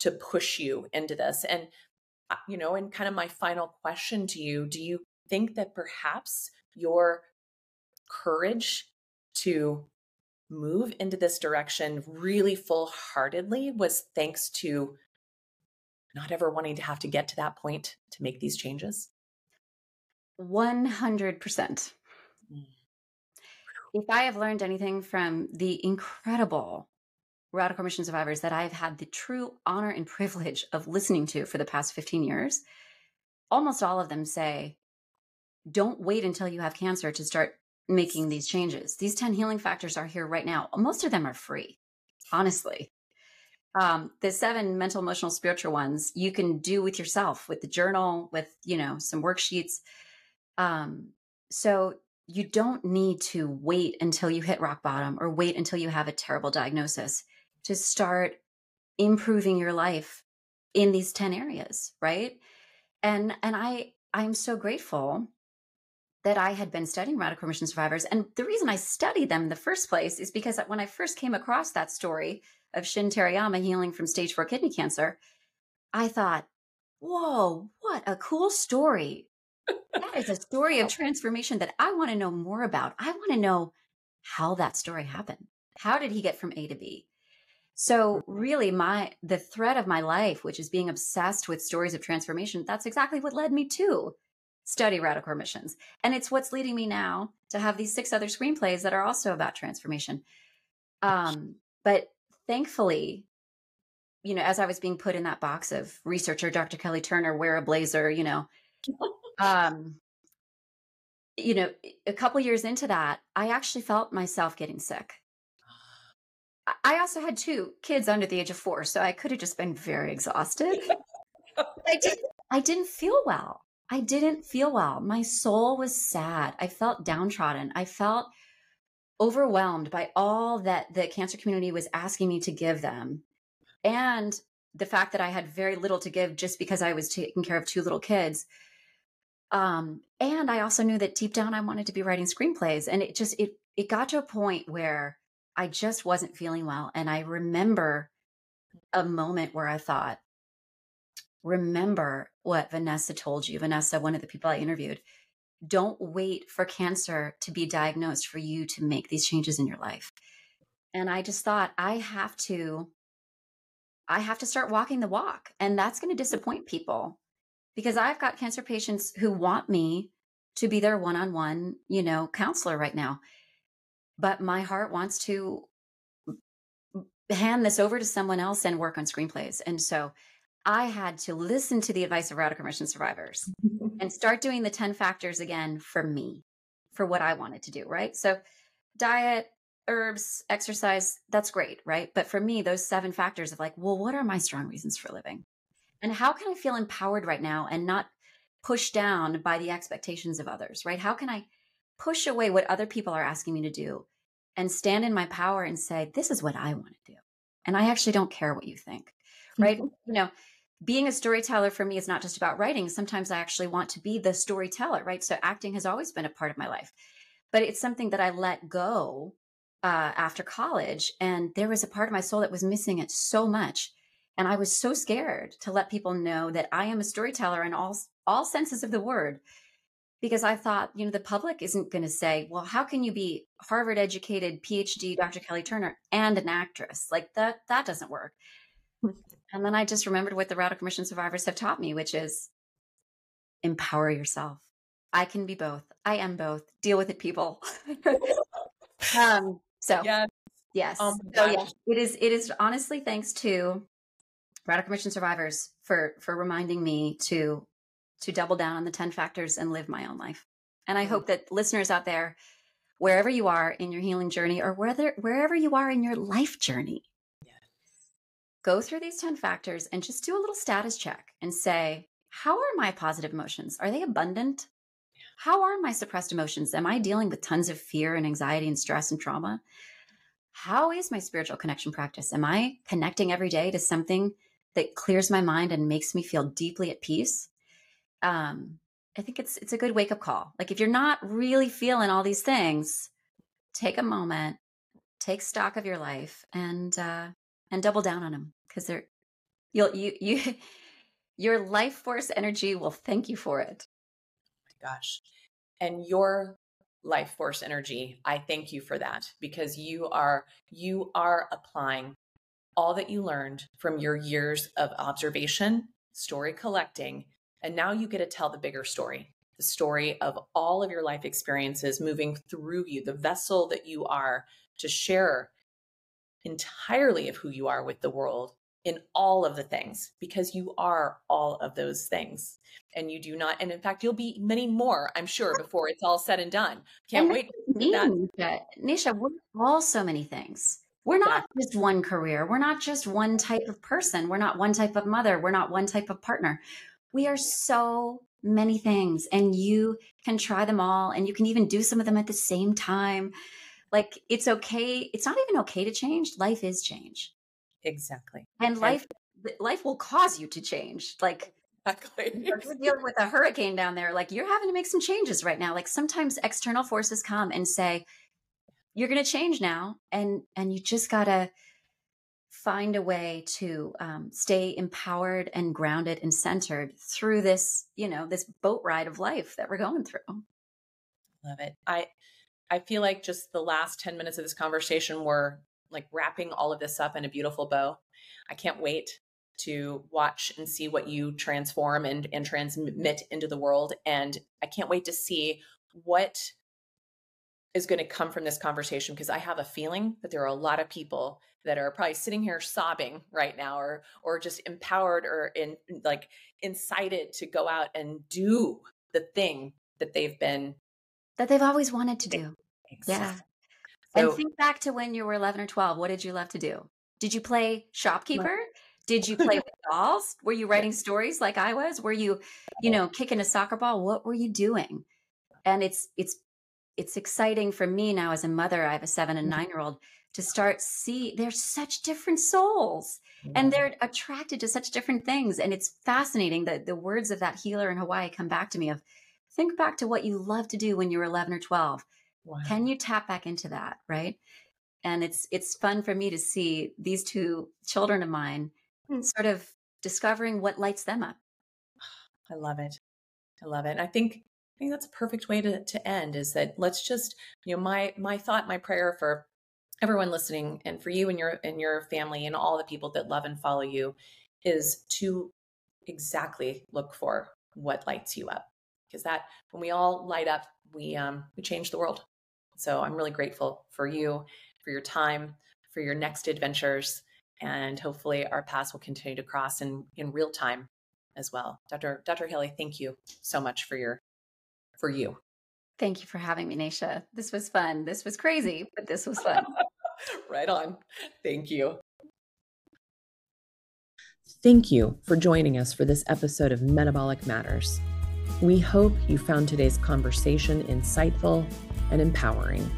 S2: to push you into this. And, uh, you know, and kind of my final question to you do you think that perhaps your courage to move into this direction really full heartedly was thanks to not ever wanting to have to get to that point to make these changes?
S3: 100%. Mm. If I have learned anything from the incredible radical remission survivors that I've had the true honor and privilege of listening to for the past 15 years, almost all of them say, don't wait until you have cancer to start making these changes. These 10 healing factors are here right now. Most of them are free, honestly. Um, the seven mental, emotional, spiritual ones you can do with yourself, with the journal, with, you know, some worksheets. Um, so you don't need to wait until you hit rock bottom or wait until you have a terrible diagnosis to start improving your life in these 10 areas, right? And and I I'm so grateful that I had been studying radical remission survivors. And the reason I studied them in the first place is because when I first came across that story of Shin Terayama healing from stage four kidney cancer, I thought, whoa, what a cool story. that is a story of transformation that I want to know more about. I want to know how that story happened. How did he get from A to B? So really my the thread of my life, which is being obsessed with stories of transformation, that's exactly what led me to study radical remissions. And it's what's leading me now to have these six other screenplays that are also about transformation. Um, but thankfully, you know, as I was being put in that box of researcher Dr. Kelly Turner, wear a blazer, you know, um, you know, a couple years into that, I actually felt myself getting sick. I also had two kids under the age of four, so I could have just been very exhausted. I didn't I didn't feel well. I didn't feel well. My soul was sad. I felt downtrodden. I felt overwhelmed by all that the cancer community was asking me to give them. And the fact that I had very little to give just because I was taking care of two little kids. Um, and I also knew that deep down I wanted to be writing screenplays. And it just it it got to a point where I just wasn't feeling well. And I remember a moment where I thought, remember what Vanessa told you. Vanessa, one of the people I interviewed, don't wait for cancer to be diagnosed for you to make these changes in your life. And I just thought, I have to. I have to start walking the walk. And that's going to disappoint people because I've got cancer patients who want me to be their one on one, you know, counselor right now but my heart wants to mm, hand this over to someone else and work on screenplays. And so I had to listen to the advice of radical remission survivors and start doing the 10 factors again for me, for what I wanted to do, right? So diet, herbs, exercise, that's great, right? But for me, those seven factors of like, well, what are my strong reasons for living? And how can I feel empowered right now and not pushed down by the expectations of others, right? How can I push away what other people are asking me to do and stand in my power and say, this is what I want to do. And I actually don't care what you think. Right. Mm-hmm. You know, being a storyteller for me is not just about writing. Sometimes I actually want to be the storyteller. Right. So acting has always been a part of my life, but it's something that I let go uh, after college. And there was a part of my soul that was missing it so much. And I was so scared to let people know that I am a storyteller in all all senses of the word because I thought, you know, the public isn't going to say, well, how can you be Harvard educated PhD Dr. Kelly Turner and an actress? Like that, that doesn't work. And then I just remembered what the radical remission survivors have taught me, which is empower yourself. I can be both. I am both. Deal with it, people. um, so yes. yes. Oh so yeah, it is, it is honestly thanks to radical remission survivors for, for reminding me to to double down on the 10 factors and live my own life. And I mm-hmm. hope that listeners out there, wherever you are in your healing journey or whether, wherever you are in your life journey. Go through these 10 factors and just do a little status check and say, how are my positive emotions? Are they abundant? How are my suppressed emotions? Am I dealing with tons of fear and anxiety and stress and trauma? How is my spiritual connection practice? Am I connecting every day to something that clears my mind and makes me feel deeply at peace? Um, I think it's it's a good wake up call. Like if you're not really feeling all these things, take a moment, take stock of your life, and uh, and double down on them because they're you'll you you your life force energy will thank you for it.
S2: Oh gosh, and your life force energy, I thank you for that because you are you are applying all that you learned from your years of observation, story collecting, and now you get to tell the bigger story the story of all of your life experiences moving through you, the vessel that you are to share entirely of who you are with the world in all of the things because you are all of those things and you do not and in fact you'll be many more i'm sure before it's all said and done. Can't and wait
S3: mean, that. Nasha we're all so many things. We're not yeah. just one career. We're not just one type of person. We're not one type of mother. We're not one type of partner. We are so many things and you can try them all and you can even do some of them at the same time like it's okay it's not even okay to change life is change
S2: exactly
S3: and life life will cause you to change like Exactly. You're dealing with a hurricane down there. Like you're having to make some changes right now. Like sometimes external forces come and say, "You're going to change now," and and you just gotta find a way to um, stay empowered and grounded and centered through this you know this boat ride of life that we're going through
S2: love it i i feel like just the last 10 minutes of this conversation were like wrapping all of this up in a beautiful bow i can't wait to watch and see what you transform and and transmit into the world and i can't wait to see what is going to come from this conversation because I have a feeling that there are a lot of people that are probably sitting here sobbing right now or or just empowered or in like incited to go out and do the thing that they've been
S3: that they've always wanted to do. Exactly. Yeah. So, and think back to when you were 11 or 12. What did you love to do? Did you play shopkeeper? Did you play with dolls? Were you writing stories like I was? Were you, you know, kicking a soccer ball? What were you doing? And it's it's it's exciting for me now as a mother. I have a seven and mm-hmm. nine year old to start see they're such different souls and they're attracted to such different things. And it's fascinating that the words of that healer in Hawaii come back to me of think back to what you loved to do when you were 11 or 12. Wow. Can you tap back into that? Right. And it's, it's fun for me to see these two children of mine mm. sort of discovering what lights them up.
S2: I love it. I love it. I think I think that's a perfect way to, to end is that let's just, you know, my my thought, my prayer for everyone listening and for you and your and your family and all the people that love and follow you is to exactly look for what lights you up. Because that when we all light up, we um we change the world. So I'm really grateful for you, for your time, for your next adventures. And hopefully our paths will continue to cross in, in real time as well. Dr. Dr. Haley, thank you so much for your for you.
S3: Thank you for having me, Nasha. This was fun. This was crazy, but this was fun.
S2: right on. Thank you.
S1: Thank you for joining us for this episode of Metabolic Matters. We hope you found today's conversation insightful and empowering.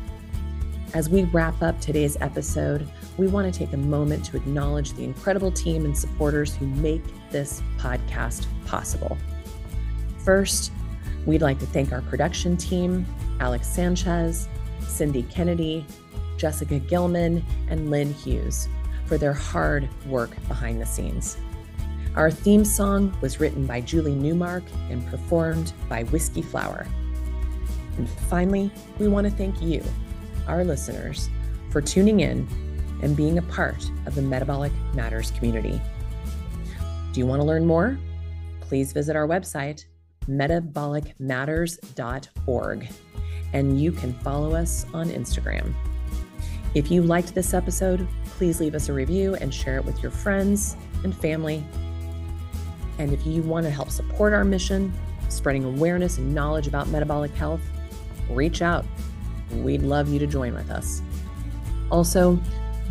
S1: As we wrap up today's episode, we want to take a moment to acknowledge the incredible team and supporters who make this podcast possible. First, We'd like to thank our production team Alex Sanchez, Cindy Kennedy, Jessica Gilman, and Lynn Hughes for their hard work behind the scenes. Our theme song was written by Julie Newmark and performed by Whiskey Flower. And finally, we want to thank you, our listeners, for tuning in and being a part of the Metabolic Matters community. Do you want to learn more? Please visit our website metabolicmatters.org, and you can follow us on Instagram. If you liked this episode, please leave us a review and share it with your friends and family. And if you want to help support our mission, spreading awareness and knowledge about metabolic health, reach out. We'd love you to join with us. Also,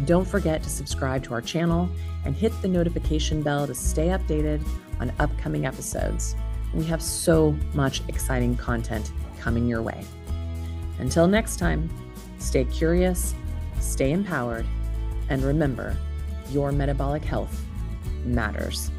S2: Don't forget to subscribe to our channel and hit the notification bell to stay updated on upcoming episodes. We have so much exciting content coming your way. Until next time, stay curious, stay empowered, and remember your metabolic health matters.